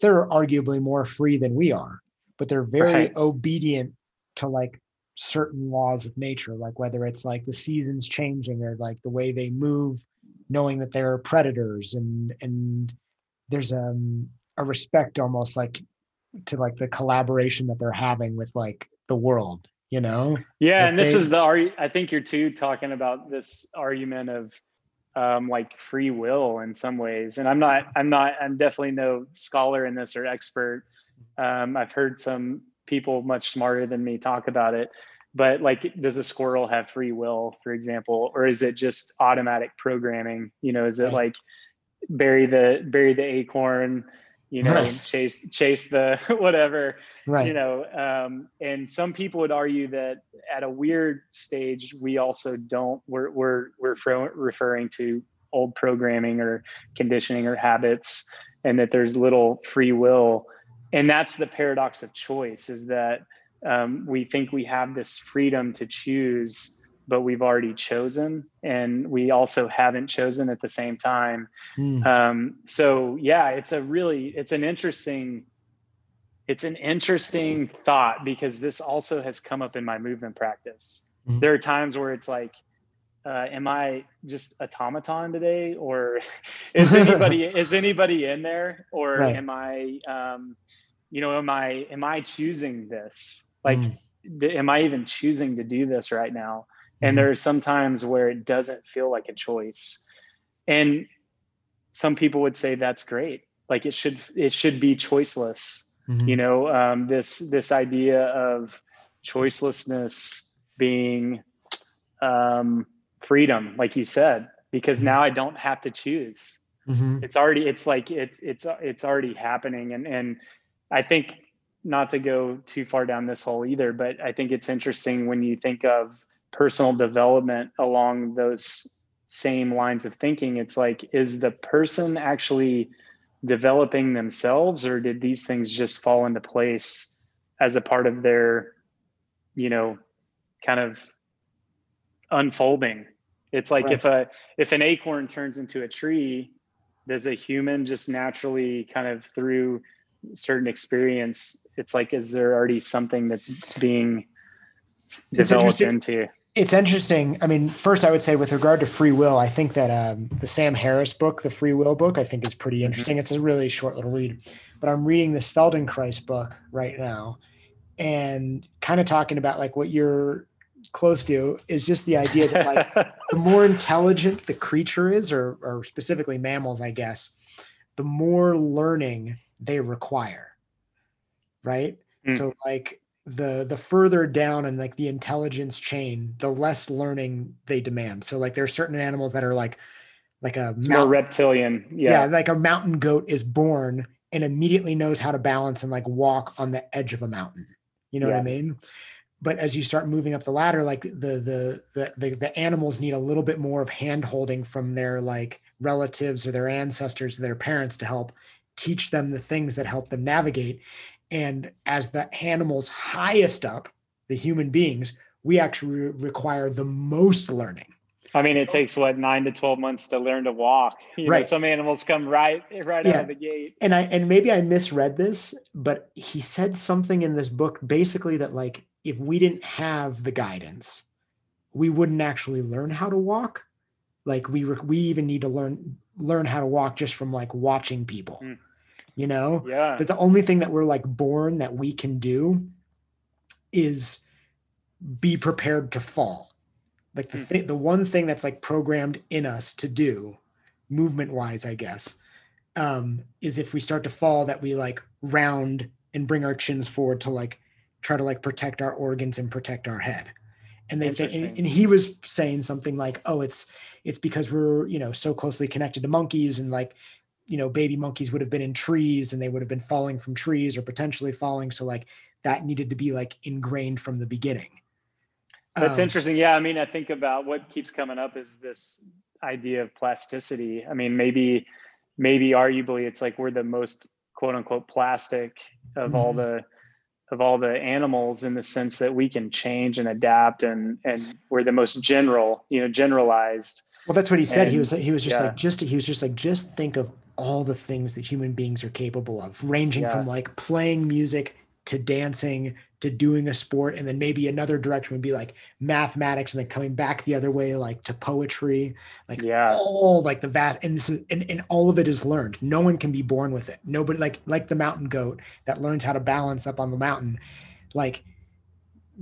they're arguably more free than we are but they're very right. obedient to like certain laws of nature like whether it's like the seasons changing or like the way they move knowing that they're predators and and there's um a respect almost like to like the collaboration that they're having with like the world you know? Yeah and this they, is the i think you're too talking about this argument of um like free will in some ways and i'm not i'm not i'm definitely no scholar in this or expert. Um i've heard some people much smarter than me talk about it but like does a squirrel have free will for example or is it just automatic programming you know is it right. like bury the bury the acorn you know, right. chase chase the whatever, right. you know. Um, and some people would argue that at a weird stage, we also don't. We're we're we're referring to old programming or conditioning or habits, and that there's little free will. And that's the paradox of choice: is that um, we think we have this freedom to choose but we've already chosen and we also haven't chosen at the same time mm. um, so yeah it's a really it's an interesting it's an interesting thought because this also has come up in my movement practice mm. there are times where it's like uh, am i just automaton today or is anybody is anybody in there or right. am i um, you know am i am i choosing this like mm. am i even choosing to do this right now and mm-hmm. there are some times where it doesn't feel like a choice and some people would say that's great like it should it should be choiceless mm-hmm. you know um, this this idea of choicelessness being um, freedom like you said because mm-hmm. now i don't have to choose mm-hmm. it's already it's like it's it's it's already happening and and i think not to go too far down this hole either but i think it's interesting when you think of personal development along those same lines of thinking it's like is the person actually developing themselves or did these things just fall into place as a part of their you know kind of unfolding it's like right. if a if an acorn turns into a tree does a human just naturally kind of through certain experience it's like is there already something that's being developed into it's interesting. I mean, first, I would say with regard to free will, I think that um, the Sam Harris book, the Free Will book, I think is pretty mm-hmm. interesting. Mm-hmm. It's a really short little read, but I'm reading this Feldenkrais book right now, and kind of talking about like what you're close to is just the idea that like the more intelligent the creature is, or or specifically mammals, I guess, the more learning they require. Right. Mm. So like the the further down in like the intelligence chain, the less learning they demand. So like there are certain animals that are like like a more reptilian. Yeah. yeah, like a mountain goat is born and immediately knows how to balance and like walk on the edge of a mountain. You know yeah. what I mean? But as you start moving up the ladder, like the, the the the the animals need a little bit more of hand holding from their like relatives or their ancestors or their parents to help teach them the things that help them navigate. And as the animals highest up, the human beings, we actually re- require the most learning. I mean, it takes what nine to twelve months to learn to walk. You right. Know, some animals come right right yeah. out of the gate. And I and maybe I misread this, but he said something in this book basically that like if we didn't have the guidance, we wouldn't actually learn how to walk. Like we we even need to learn learn how to walk just from like watching people. Mm you know? Yeah. That the only thing that we're like born that we can do is be prepared to fall. Like the mm. thing the one thing that's like programmed in us to do movement wise i guess um is if we start to fall that we like round and bring our chins forward to like try to like protect our organs and protect our head. And they think and, and he was saying something like oh it's it's because we're you know so closely connected to monkeys and like you know baby monkeys would have been in trees and they would have been falling from trees or potentially falling so like that needed to be like ingrained from the beginning That's Um, interesting. Yeah, I mean, I think about what keeps coming up is this idea of plasticity. I mean, maybe, maybe arguably, it's like we're the most quote unquote plastic of all Mhm. the of all the animals in the sense that we can change and adapt and and we're the most general, you know, generalized. Well, that's what he said. he And- was he was just yeah. like just he was just like just think of all the things that human beings are capable of, ranging Yeah. from like playing music to dancing to doing a sport, and then maybe another direction would be like mathematics, and then coming back the other way like to poetry, like Yeah. all like the vast and this is and, and all of it is learned. No one can be born with it. Nobody like like the mountain goat that learns how to balance up on the mountain. Like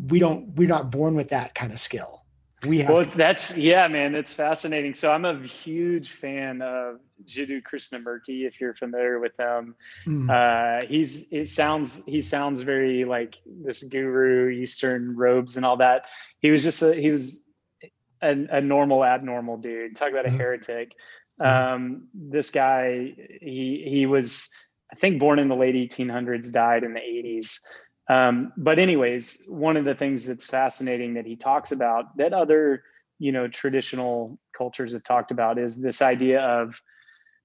we don't we're not born with that kind of skill. We have Well, to- that's yeah, man. It's fascinating. So I'm a huge fan of Jiddu Krishnamurti. If you're familiar with him, Mm. uh, he's it sounds he sounds very like this guru, Eastern robes and all that. He was just a he was a, a normal abnormal dude. Talk about a heretic. Um, this guy, he he was I think born in the late 1800s, died in the 80s. Um, but anyways, one of the things that's fascinating that he talks about that other, you know, traditional cultures have talked about is this idea of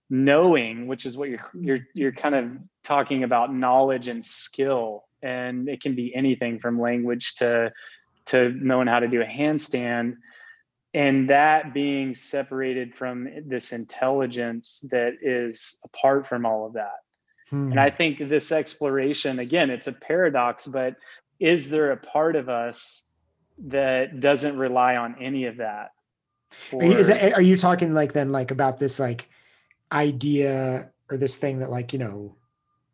knowing, which is what you're you're you're kind of talking about knowledge and skill, and it can be anything from language to to knowing how to do a handstand, and that being separated from this intelligence that is apart from all of that. Hmm. And I think this exploration, again, it's a paradox, but is there a part of us that doesn't rely on any of that? Are you, is that, are you talking like then like about this like idea or this thing that like you know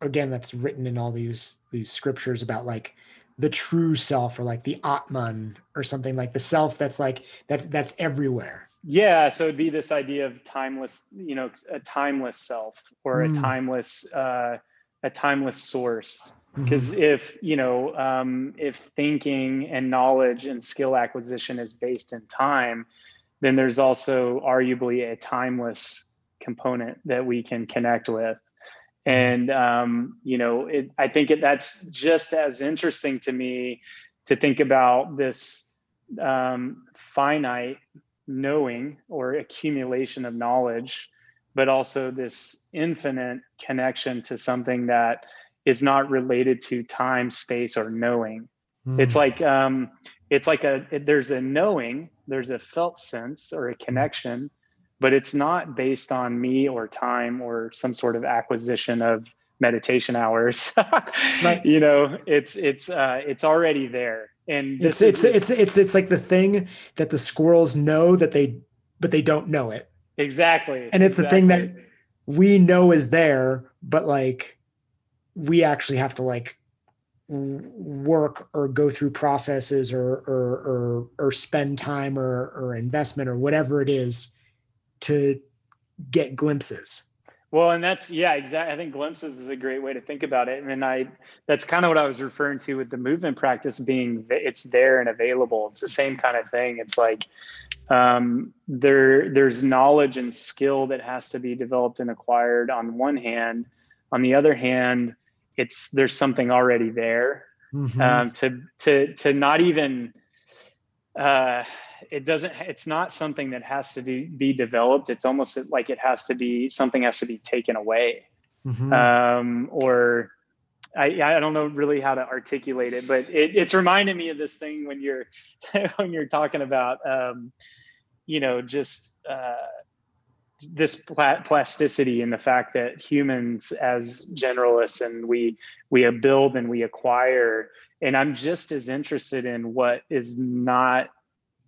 again that's written in all these these scriptures about like the true self or like the atman or something like the self that's like that that's everywhere yeah, so it'd be this idea of timeless, you know, a timeless self or a Mm. timeless, uh, a timeless source. Because if you know, um, if thinking and knowledge and skill acquisition is based in time, then there's also arguably a timeless component that we can connect with. And um, you know, it, I think it, that's just as interesting to me to think about this um, finite knowing or accumulation of knowledge, but also this infinite connection to something that is not related to time, space, or knowing. It's Mm. like um, it's like a it- there's a knowing, there's a felt sense or a connection, but it's not based on me or time or some sort of acquisition of meditation hours. Right. You know, it's it's uh, it's already there, and it's it's is- it's it's it's like the thing that the squirrels know that they but they don't know it. Exactly, and it's the thing that we know is there but like we actually have to like work or go through processes or or or, or spend time or or investment or whatever it is to get glimpses Well, and that's yeah, exactly. I think glimpses is a great way to think about it, and I that's kind of what I was referring to with the movement practice being it's there and available. It's the same kind of thing. It's like um, there there's knowledge and skill that has to be developed and acquired on one hand. On the other hand, it's there's something already there Mhm. um, to to to not even uh, it doesn't it's not something that has to do, be developed it's almost like it has to be something has to be taken away Mhm. um, or I, I don't know really how to articulate it but it, it's reminding me of this thing when you're when you're talking about um, you know just uh, this pla- plasticity and the fact that humans as generalists and we we build and we acquire and i'm just as interested in what is not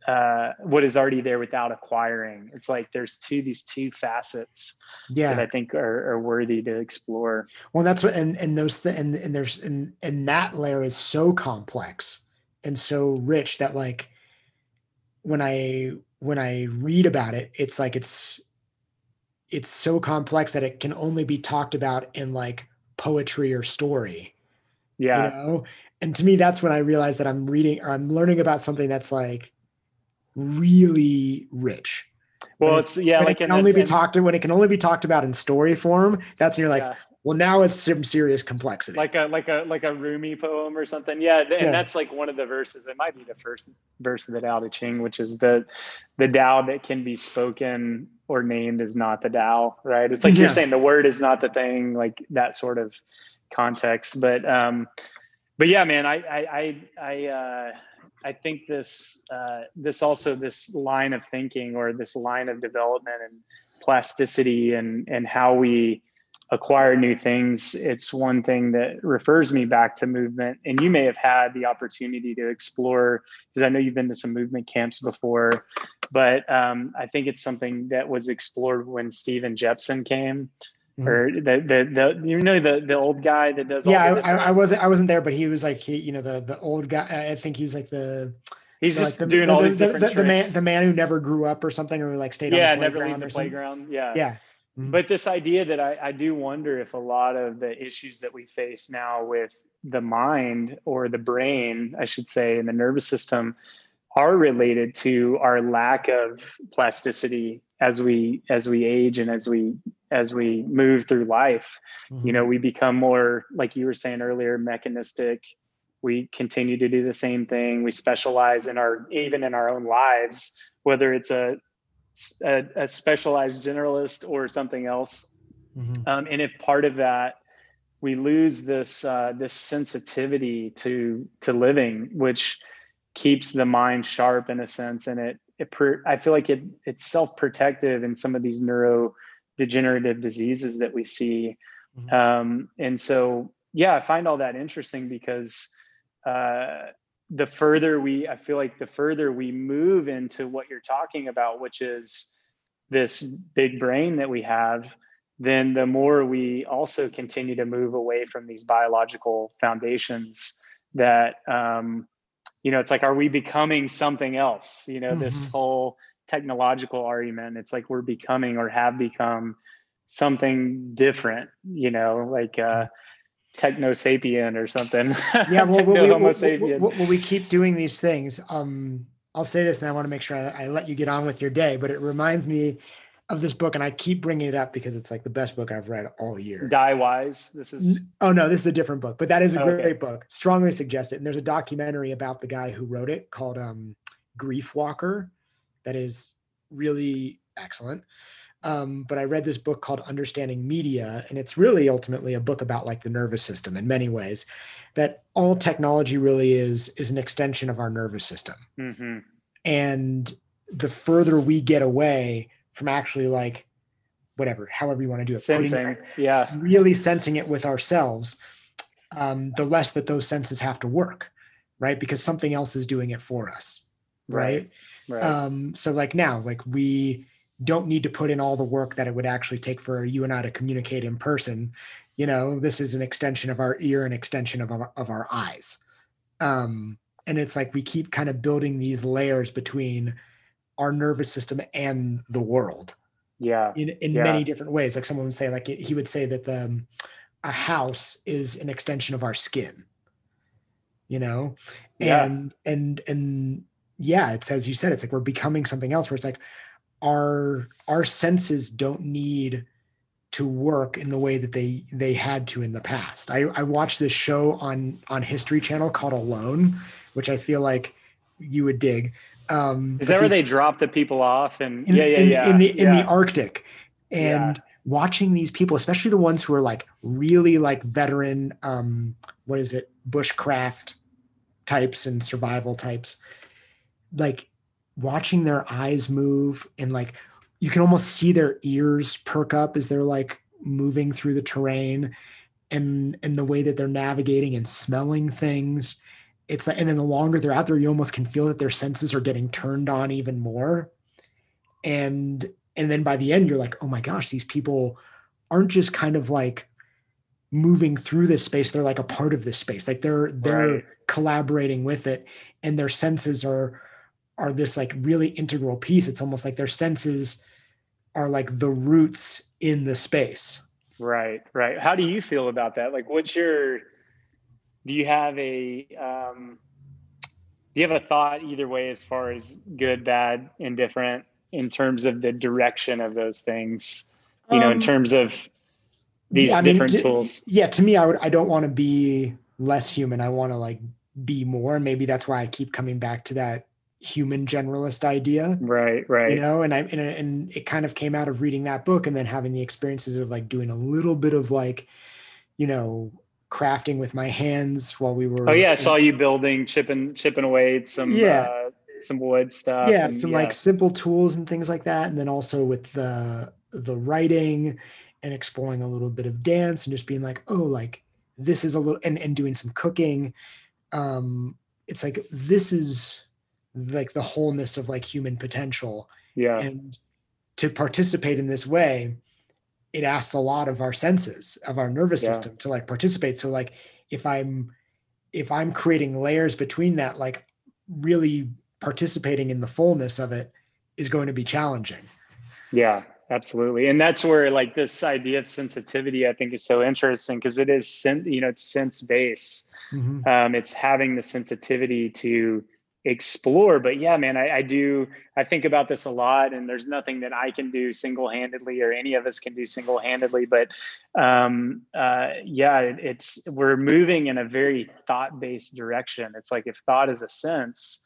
uh, what is already there without acquiring. It's like there's two these two facets yeah. That i think are, are worthy to explore. Well that's what and and those th- and and there's and and that layer is so complex and so rich that like when i when i read about it it's like it's it's so complex that it can only be talked about in like poetry or story yeah. you know? And to me that's when i realize that i'm reading or i'm learning about something that's like really rich well when it's yeah like it can only be and- talked to when it can only be talked about in story form that's when you're like yeah. well now it's some serious complexity like a like a like a Rumi poem or something. Yeah, and Yeah. that's like one of the verses. It might be the first verse of the Tao Te Ching, which is the the Tao that can be spoken or named is not the Tao, right? It's like Yeah. you're saying the word is not the thing, like that sort of context. But um, but yeah, man, I I I I uh, I think this uh, this also this line of thinking or this line of development and plasticity and and how we acquire new things it's one thing that refers me back to movement. And you may have had the opportunity to explore because i know you've been to some movement camps before but um, i think it's something that was explored when Stephen Jepson came Mhm. or the, the the you know the the old guy that does all yeah I, I, I wasn't i wasn't there but he was like he you know the the old guy i think he's like the he's like just the, doing the, all the, these the, different the, the man the man who never grew up or something or like stayed yeah on the never playground leave the something. playground yeah yeah Mhm. but this idea that I, I do wonder if a lot of the issues that we face now with the mind or the brain, I should say, and the nervous system are related to our lack of plasticity as we as we age and as we as we move through life. Mhm. You know, we become more, like you were saying earlier, mechanistic. We continue to do the same thing. We specialize in our even in our own lives, whether it's a a, a specialized generalist or something else. Mhm. Um, and if part of that, we lose this uh, this sensitivity to to living, which keeps the mind sharp in a sense, and it it per, I feel like it it's self protective in some of these neurodegenerative diseases that we see. Mhm. Um, and so, yeah, I find all that interesting because uh, the further we, I feel like the further we move into what you're talking about, which is this big brain that we have, then the more we also continue to move away from these biological foundations that, um, you know, it's like, are we becoming something else? You know, this Mhm. whole technological argument, it's like we're becoming or have become something different, you know, like uh, techno sapien or something. yeah well, we, we keep doing these things um i'll say this and i want to make sure I, I let you get on with your day but it reminds me of this book and i keep bringing it up because it's like the best book i've read all year Die wise. This is Oh no, this is a different book, but that is a Okay. great book. Strongly suggest it. And there's a documentary about the guy who wrote it called um, Grief Walker, that is really excellent. Um, but I read this book called Understanding Media, and it's really ultimately a book about like the nervous system in many ways. That all technology really is is an extension of our nervous system, Mhm. and the further we get away from actually like whatever, however you want to do it, putting- sensing. Yeah. s- really sensing it with ourselves, um, the less that those senses have to work, right? Because something else is doing it for us, right? Right. Um, so like now, like we don't need to put in all the work that it would actually take for you and I to communicate in person. You know, this is an extension of our ear, an extension of our, of our eyes. Um, and it's like we keep kind of building these layers between our nervous system and the world yeah. in in Yeah. many different ways. Like someone would say, like he would say that the um, a house is an extension of our skin. You know, Yeah. and and and yeah, it's as you said, it's like we're becoming something else. Where it's like our our senses don't need to work in the way that they they had to in the past. I I watched this show on on History Channel called Alone, which I feel like you would dig. Um, Is that where they drop the people off? And in, yeah, yeah, in, yeah. in the in the. Arctic, and watching these people, especially the ones who are like really like veteran, um, what is it, bushcraft types and survival types, like watching their eyes move and like you can almost see their ears perk up as they're like moving through the terrain and and the way that they're navigating and smelling things. It's like and then the longer they're out there you almost can feel that their senses are getting turned on even more. And and then by the end you're like oh my gosh these people aren't just kind of like moving through this space they're like a part of this space. Like they're they're Right. collaborating with it and their senses are are this like really integral piece it's almost like their senses are like the roots in the space Right, right. How do you feel about that? Like, what's your? Do you have a? Um, do you have a thought either way as far as good, bad, indifferent in terms of the direction of those things? You know, in Um, terms of these Yeah, I mean, different tools. yeah to me i would i don't want to be less human i want to like be more and maybe that's why i keep coming back to that human generalist idea Right, right. you know and i and, and it kind of came out of reading that book and then having the experiences of like doing a little bit of like you know crafting with my hands while we were oh yeah, I saw you building, chipping, chipping away at some Yeah. uh, some wood stuff. yeah and some like simple tools and things like that and then also with the the writing and exploring a little bit of dance and just being like oh like this is a little and, and doing some cooking um it's like this is like the wholeness of like human potential yeah, and to participate in this way it asks a lot of our senses of our nervous Yeah. system to like participate so like if i'm if i'm creating layers between that like really participating in the fullness of it is going to be challenging yeah, absolutely. And that's where like this idea of sensitivity, I think, is so interesting because it is sen- you know it's sense based. Mhm. um, it's having the sensitivity to explore but yeah man I, I do i think about this a lot and there's nothing that i can do single-handedly or any of us can do single-handedly but um, uh, yeah it, it's we're moving in a very thought-based direction. It's like if thought is a sense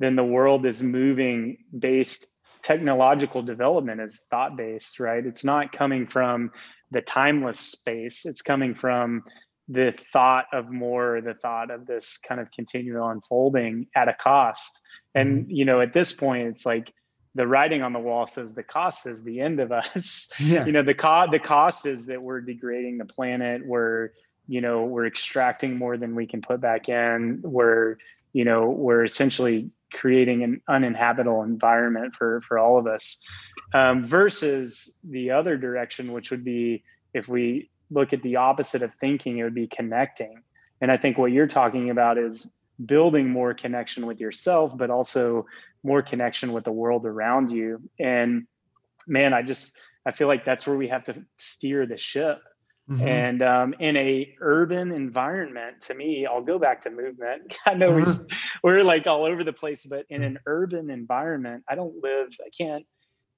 then the world is moving based technological development is thought-based right? It's not coming from the timeless space. It's coming from the thought of more the thought of this kind of continual unfolding at a cost. And you know at this point it's like the writing on the wall says the cost is the end of us. Yeah. You know the cost the cost is that we're degrading the planet. We're you know we're extracting more than we can put back in. We're you know we're essentially creating an uninhabitable environment for for all of us um, versus the other direction which would be if we look at the opposite of thinking it would be connecting. And i think what you're talking about is building more connection with yourself but also more connection with the world around you. And man i just i feel like that's where we have to steer the ship. Mhm. and um, in a urban environment to me i'll go back to movement. I know we, we're like all over the place but in an urban environment i don't live i can't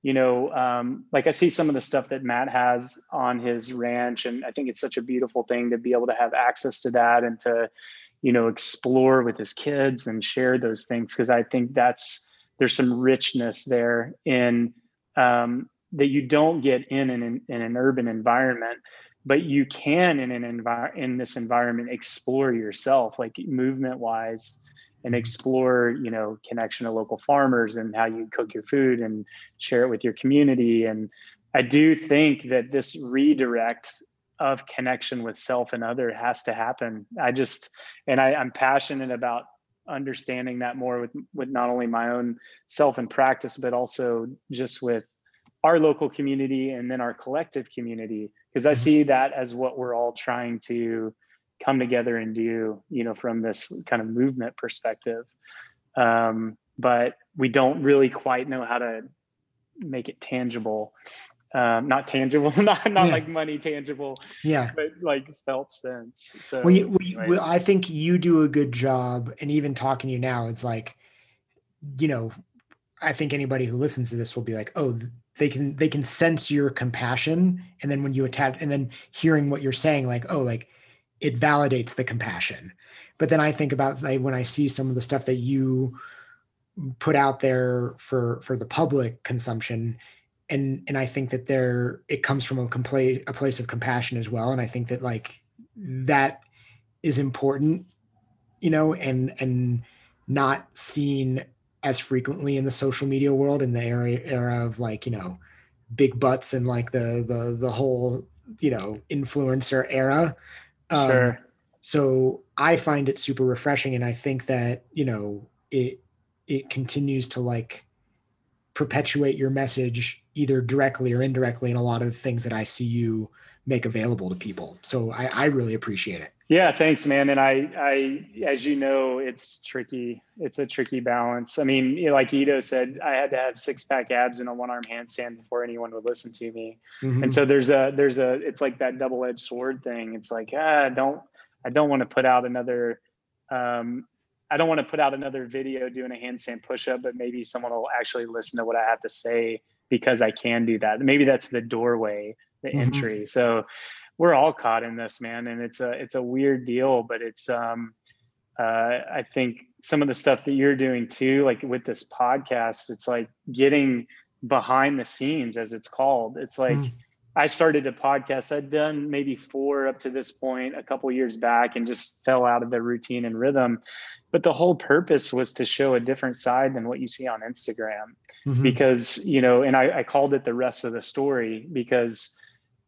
you know um, like i see some of the stuff that matt has on his ranch and i think it's such a beautiful thing to be able to have access to that and to you know explore with his kids and share those things because i think that's there's some richness there in um, that you don't get in an in an urban environment but you can in an environment in this environment explore yourself like movement wise and explore you know connection to local farmers and how you cook your food and share it with your community. And i do think that this redirect of connection with self and other has to happen. I just and I, i'm passionate about understanding that more with with not only my own self and practice but also just with our local community and then our collective community. Because i Mhm. see that as what we're all trying to come together and do you know from this kind of movement perspective um, but we don't really quite know how to make it tangible um, not tangible not not Yeah. like money tangible yeah but like felt sense so well, you, well, you- anyways. well, I think you do a good job, and even talking to you now, it's like, you know, I think anybody who listens to this will be like, oh, th- they can they can sense your compassion, and then when you attach, and then hearing what you're saying, like, oh, like it validates the compassion. But then I think about like when I see some of the stuff that you put out there for for the public consumption and and i think that there it comes from a complete a place of compassion as well and i think that like that is important you know and and not seen as frequently in the social media world in the era, era of like you know big butts and like the the the whole you know influencer era um, sure. so i find it super refreshing and i think that you know it it continues to like perpetuate your message either directly or indirectly in a lot of the things that i see you make available to people. So i, I really appreciate it Yeah, thanks, man. And I, I, as you know, it's tricky. It's a tricky balance. I mean, you know, like Ido said, I had to have six pack abs and a one arm handstand before anyone would listen to me. Mhm. And so there's a, there's a, it's like that double edged sword thing. It's like, ah, don't, I don't want to put out another, um, I don't want to put out another video doing a handstand push up, but maybe someone will actually listen to what I have to say because I can do that. Maybe that's the doorway, the Mhm. entry. So we're all caught in this, man, and it's a it's a weird deal, but it's um, uh, I think some of the stuff that you're doing too, like with this podcast, it's like getting behind the scenes, as it's called. It's like. Mm. I started a podcast. I'd done maybe four up to this point a couple years back and just fell out of the routine and rhythm. But the whole purpose was to show a different side than what you see on Instagram. Mm-hmm. Because, you know, and I, I called it the rest of the story because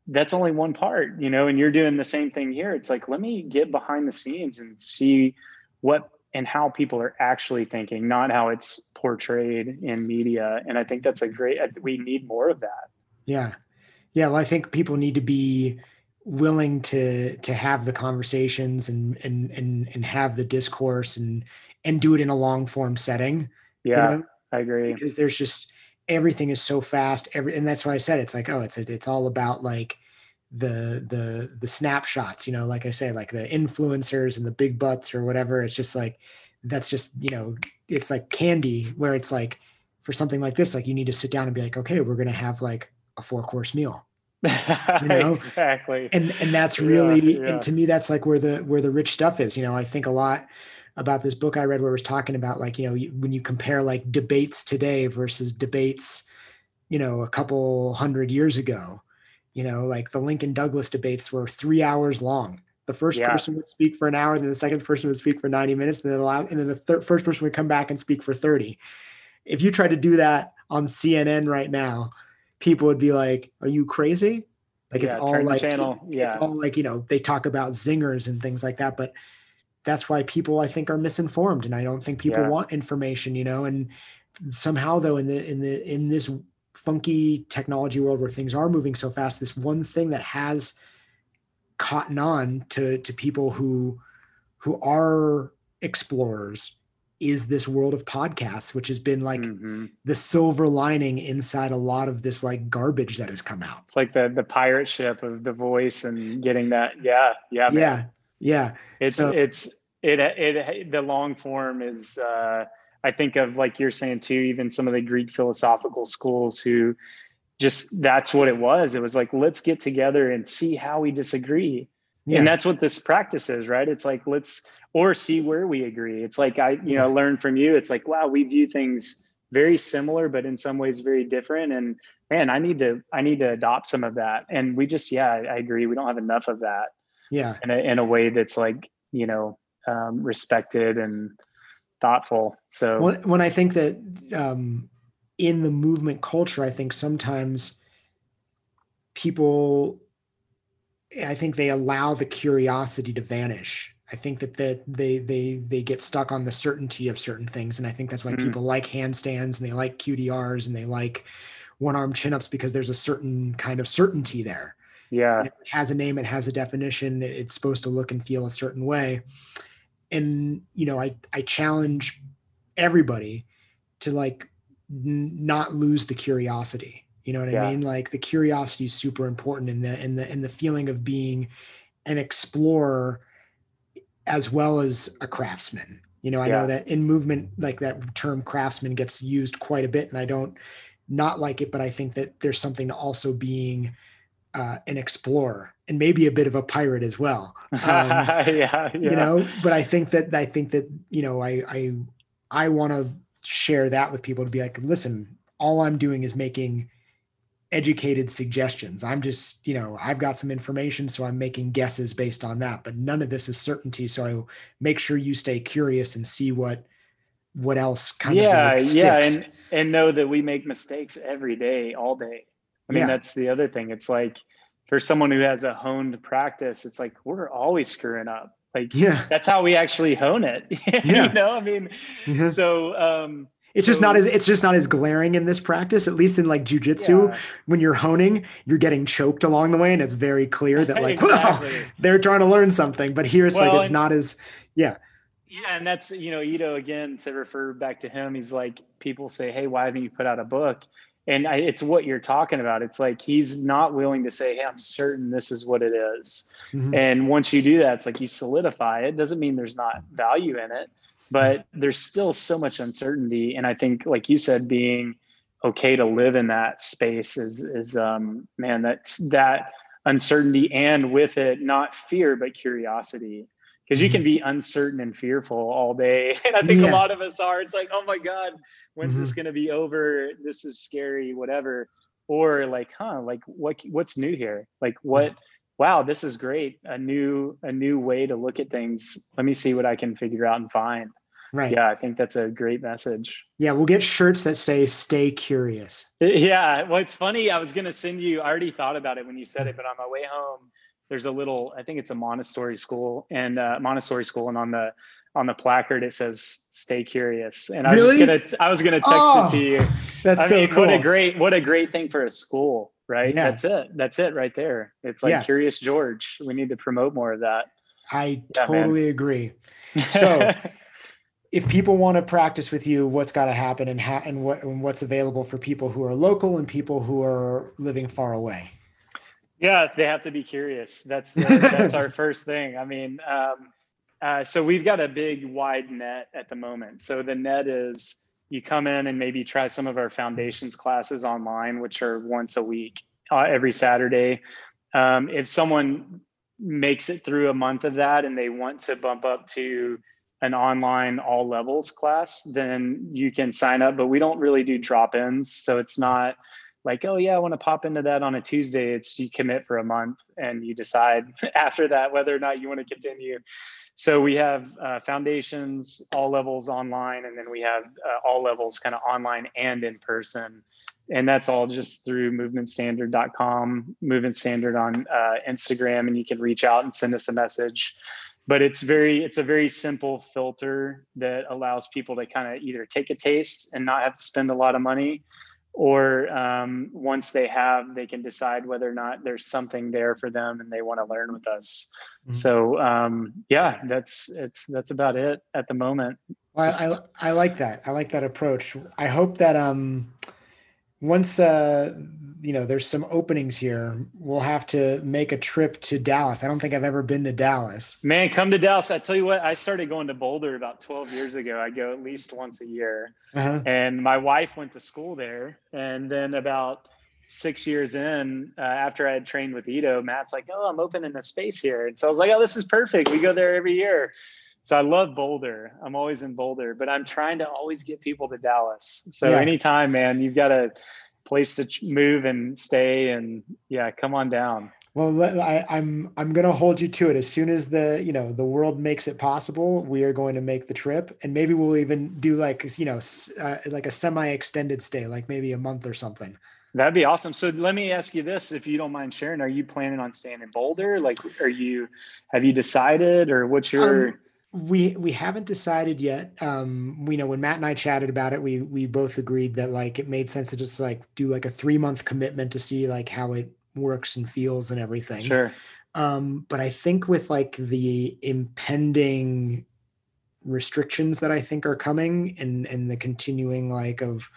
that's only one part, you know, and you're doing the same thing here. It's like, let me get behind the scenes and see what and how people are actually thinking, not how it's portrayed in media. And I think that's a great, we need more of that. Yeah. Yeah. Well, I think people need to be willing to, to have the conversations and, and, and, and have the discourse and, and do it in a long form setting. Yeah. You know? I agree. Because there's just, everything is so fast every and that's why i said it's like oh it's it's all about like the the the snapshots you know like i say like the influencers and the big butts or whatever. It's just like that's just you know it's like candy where it's like for something like this like you need to sit down and be like okay we're going to have like a four course meal. You know? Exactly. And and that's really yeah, yeah. and to me that's like where the where the rich stuff is you know? I think a lot about this book I read where it was talking about like, you know, when you compare like debates today versus debates, you know, a couple hundred years ago, you know, like the Lincoln Douglas debates were three hours long. The first yeah. person would speak for an hour, then the second person would speak for 90 minutes, and then, allow, and then the third, first person would come back and speak for 30. If you try to do that on CNN right now, people would be like, Are you crazy? Like yeah, it's all like channel. Yeah. it's all like, you know, they talk about zingers and things like that. But that's why people I think are misinformed and I don't think people yeah. want information, you know, and somehow though in the in the in this funky technology world where things are moving so fast, this one thing that has cotton on to to people who who are explorers is this world of podcasts, which has been like mm-hmm. the silver lining inside a lot of this like garbage that has come out. It's like the the pirate ship of the voice and getting that. Yeah, yeah, man. yeah. Yeah. It's so, it's it it the long form is uh I think of like you're saying too, even some of the Greek philosophical schools who just that's what it was. It was like, let's get together and see how we disagree. Yeah. And that's what this practice is, right? It's like let's or see where we agree. It's like I, you yeah. know, learn from you. It's like, wow, we view things very similar, but in some ways very different. And man, I need to I need to adopt some of that. And we just, yeah, I agree. We don't have enough of that yeah. in a, in a way that's like you know um, respected and thoughtful. So when, when i think that um, in the movement culture i think sometimes people i think they allow the curiosity to vanish. I think that that they they they get stuck on the certainty of certain things. And i think that's why mm-hmm. people like handstands and they like qdrs and they like one arm chin ups because there's a certain kind of certainty there yeah. It has a name, it has a definition, it's supposed to look and feel a certain way. And, you know, I, I challenge everybody to like n- not lose the curiosity. You know what yeah. I mean? Like the curiosity is super important in the in the in the feeling of being an explorer as well as a craftsman. You know, I yeah. know that in movement, like that term craftsman gets used quite a bit, and I don't not like it, but I think that there's something to also being uh, an explorer and maybe a bit of a pirate as well. Um, yeah, yeah, you know. But I think that I think that you know I I I want to share that with people to be like, listen, all I'm doing is making educated suggestions. I'm just you know I've got some information, so I'm making guesses based on that. But none of this is certainty. So I make sure you stay curious and see what what else kind yeah, of like yeah, and and know that we make mistakes every day, all day. I mean, yeah. that's the other thing. It's like for someone who has a honed practice, it's like we're always screwing up. Like, yeah, that's how we actually hone it. Yeah. you know, I mean, mm-hmm. so um, it's just not as it's just not as glaring in this practice, at least in like jujitsu. Yeah. When you're honing, you're getting choked along the way, and it's very clear that like, exactly. well, they're trying to learn something. But here it's well, like it's and, not as yeah. Yeah, and that's you know Ido again to refer back to him. He's like people say, "Hey, why haven't you put out a book?" And I, it's what you're talking about. It's like he's not willing to say hey i'm certain this is what it is. Mm-hmm. and once you do that it's like you solidify it. Doesn't mean there's not value in it but there's still so much uncertainty. And i think like you said being okay to live in that space is is um man that's that uncertainty and with it not fear but curiosity because you can Mm-hmm. be uncertain and fearful all day and i think Yeah. a lot of us are it's like oh my god when's Mm-hmm. this going to be over this is scary whatever or like huh like what what's new here like what wow this is great a new a new way to look at things let me see what i can figure out and find Right. yeah i think that's a great message Yeah, we'll get shirts that say "Stay curious." yeah well it's funny i was going to send you i already thought about it when you said it but on my way home there's a little i think it's a montessori school and uh, montessori school and on the on the placard it says stay curious and i was Really? just gonna i was gonna text Oh, it to you That's I so mean, cool. what a great what a great thing for a school, right? Yeah. That's it. That's it right there. It's like Yeah. Curious George. We need to promote more of that. I Yeah, man. totally agree. So- If people want to practice with you, what's got to happen, and how, and what, and what's available for people who are local and people who are living far away. Yeah, they have to be curious. That's the, that's our first thing. I mean, um, uh, so we've got a big wide net at the moment. So the net is you come in and maybe try some of our foundations classes online, which are once a week, uh, every Saturday. Um, if someone makes it through a month of that and they want to bump up to an online all levels class, then you can sign up. But we don't really do drop ins. So it's not like, oh, yeah, I want to pop into that on a Tuesday. It's you commit for a month and you decide after that whether or not you want to continue. So we have uh, foundations, all levels online, and then we have uh, all levels kind of online and in person. And that's all just through movementstandard.com, movement standard on uh, Instagram, and you can reach out and send us a message. But it's very, it's a very simple filter that allows people to kind of either take a taste and not have to spend a lot of money, or um, once they have, they can decide whether or not there's something there for them and they want to learn with us. Mhm. So um, yeah, that's it's that's about it at the moment. Well, I, I I like that. I like that approach. I hope that um once uh you know there's some openings here, we'll have to make a trip to Dallas. I don't think I've ever been to Dallas. Man, come to Dallas. I tell you what, I started going to Boulder about 12 years ago. I go at least once a year. Uh-huh. And my wife went to school there. And then about six years in, uh, after I had trained with Ido, Matt's like, oh, I'm opening a space here. And so I was like, oh, this is perfect. We go there every year. So I love Boulder. I'm always in Boulder, but I'm trying to always get people to Dallas. So Yeah. anytime, man, you've got a place to move and stay. And yeah, come on down. Well, I, I'm I'm gonna hold you to it. As soon as the you know the world makes it possible, we are going to make the trip, and maybe we'll even do like you know uh, like a semi-extended stay, like maybe a month or something. That'd be awesome. So let me ask you this, if you don't mind sharing, are you planning on staying in Boulder? Like, are you, have you decided or what's your, Um, we we haven't decided yet. Um, we know when Matt and I chatted about it, we we both agreed that like it made sense to just like do like a three month commitment to see like how it works and feels and everything. sure. Um, but I think with like the impending restrictions that I think are coming and and the continuing like of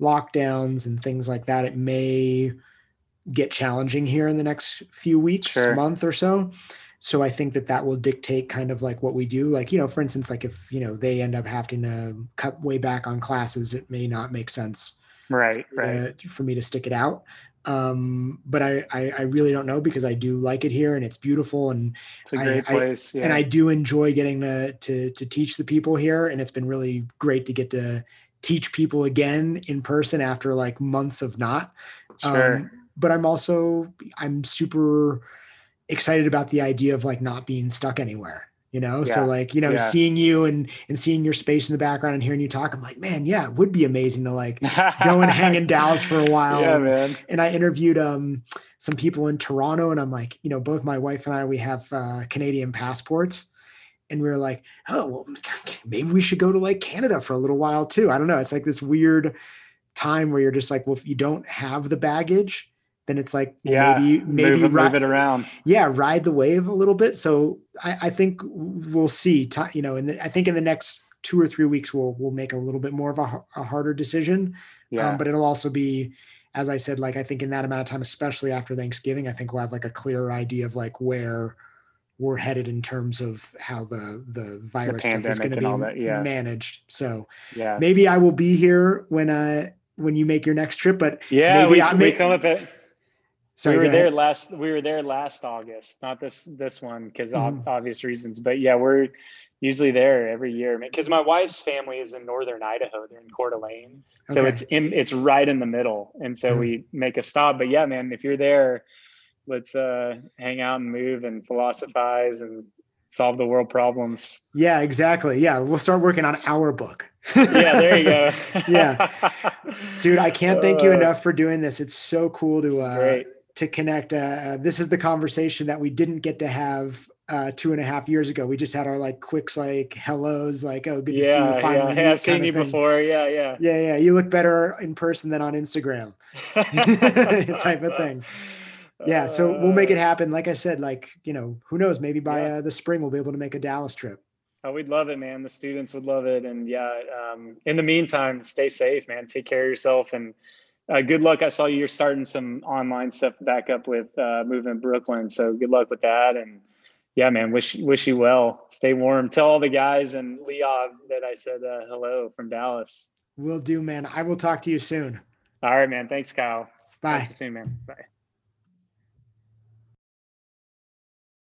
lockdowns and things like that, it may get challenging here in the next few weeks, Sure. month or so. So I think that that will dictate kind of like what we do. Like, you know, for instance, like if, you know, they end up having to cut way back on classes, it may not make sense Right. Right. uh, for me to stick it out. Um, but I, I, I really don't know because I do like it here and it's beautiful and It's a great I- place. yeah. and I do enjoy getting to, to to teach the people here, and it's been really great to get to teach people again in person after like months of not. sure. Um, but I'm also I'm super excited about the idea of like not being stuck anywhere. You know, so like you know, Yeah. seeing you and and seeing your space in the background and hearing you talk, I'm like, man, yeah, it would be amazing to like go and hang in Dallas for a while. Yeah, and- man. and I interviewed um some people in Toronto, and I'm like, you know, both my wife and I we have uh, Canadian passports, and we were like, oh well, maybe we should go to like Canada for a little while too. I don't know. It's like this weird time where you're just like, well, if you don't have the baggage, then it's like Yeah. maybe maybe move, it- ri- move it around. yeah, ride the wave a little bit. So I, I think we'll see. You know, and I think in the next two or three weeks we'll we'll make a little bit more of a, a harder decision. Yeah. Um, but it'll also be, as I said, like I think in that amount of time, especially after Thanksgiving, I think we'll have like a clearer idea of like where we're headed in terms of how the the virus stuff is going to be that, yeah. managed. So yeah. maybe I will be here when uh when you make your next trip, but Yeah. maybe we, I we may- come up at, Sorry, we were there last. We were there last August, not this this one because Mhm. obvious reasons. But yeah, we're usually there every year because my wife's family is in northern Idaho. They're in Coeur d'Alene, so Okay. it's in it's right in the middle, and so Mhm. we make a stop. But yeah, man, if you're there, let's uh hang out and move and philosophize and solve the world problems. Yeah, exactly. Yeah, we'll start working on our book. Yeah, there you go. Yeah. Dude, I can't thank you Uh, enough for doing this. It's so cool to uh. To connect. Uh, this is the conversation that we didn't get to have uh, two and a half years ago. We just had our like quicks, like hellos, like oh, good to see you finally. yeah. Hey, I've seen you thing. before. Yeah, yeah. Yeah, yeah. You look better in person than on Instagram, type of thing. Yeah, so we'll make it Uh, happen. Like I said, like you know, who knows? Maybe by Yeah. uh, the spring we'll be able to make a Dallas trip. Oh, we'd love it, man. The students would love it. And yeah, um, in the meantime, stay safe, man. Take care of yourself and uh, good luck. I saw you're starting some online stuff back up with uh, Movement Brooklyn. So good luck with that. And yeah, man, wish wish you well. Stay warm. Tell all the guys and Leah that I said uh, hello from Dallas. Will do, man. I will talk to you soon. All right, man. Thanks, Kyle. Talk Bye. to you soon, man. Bye.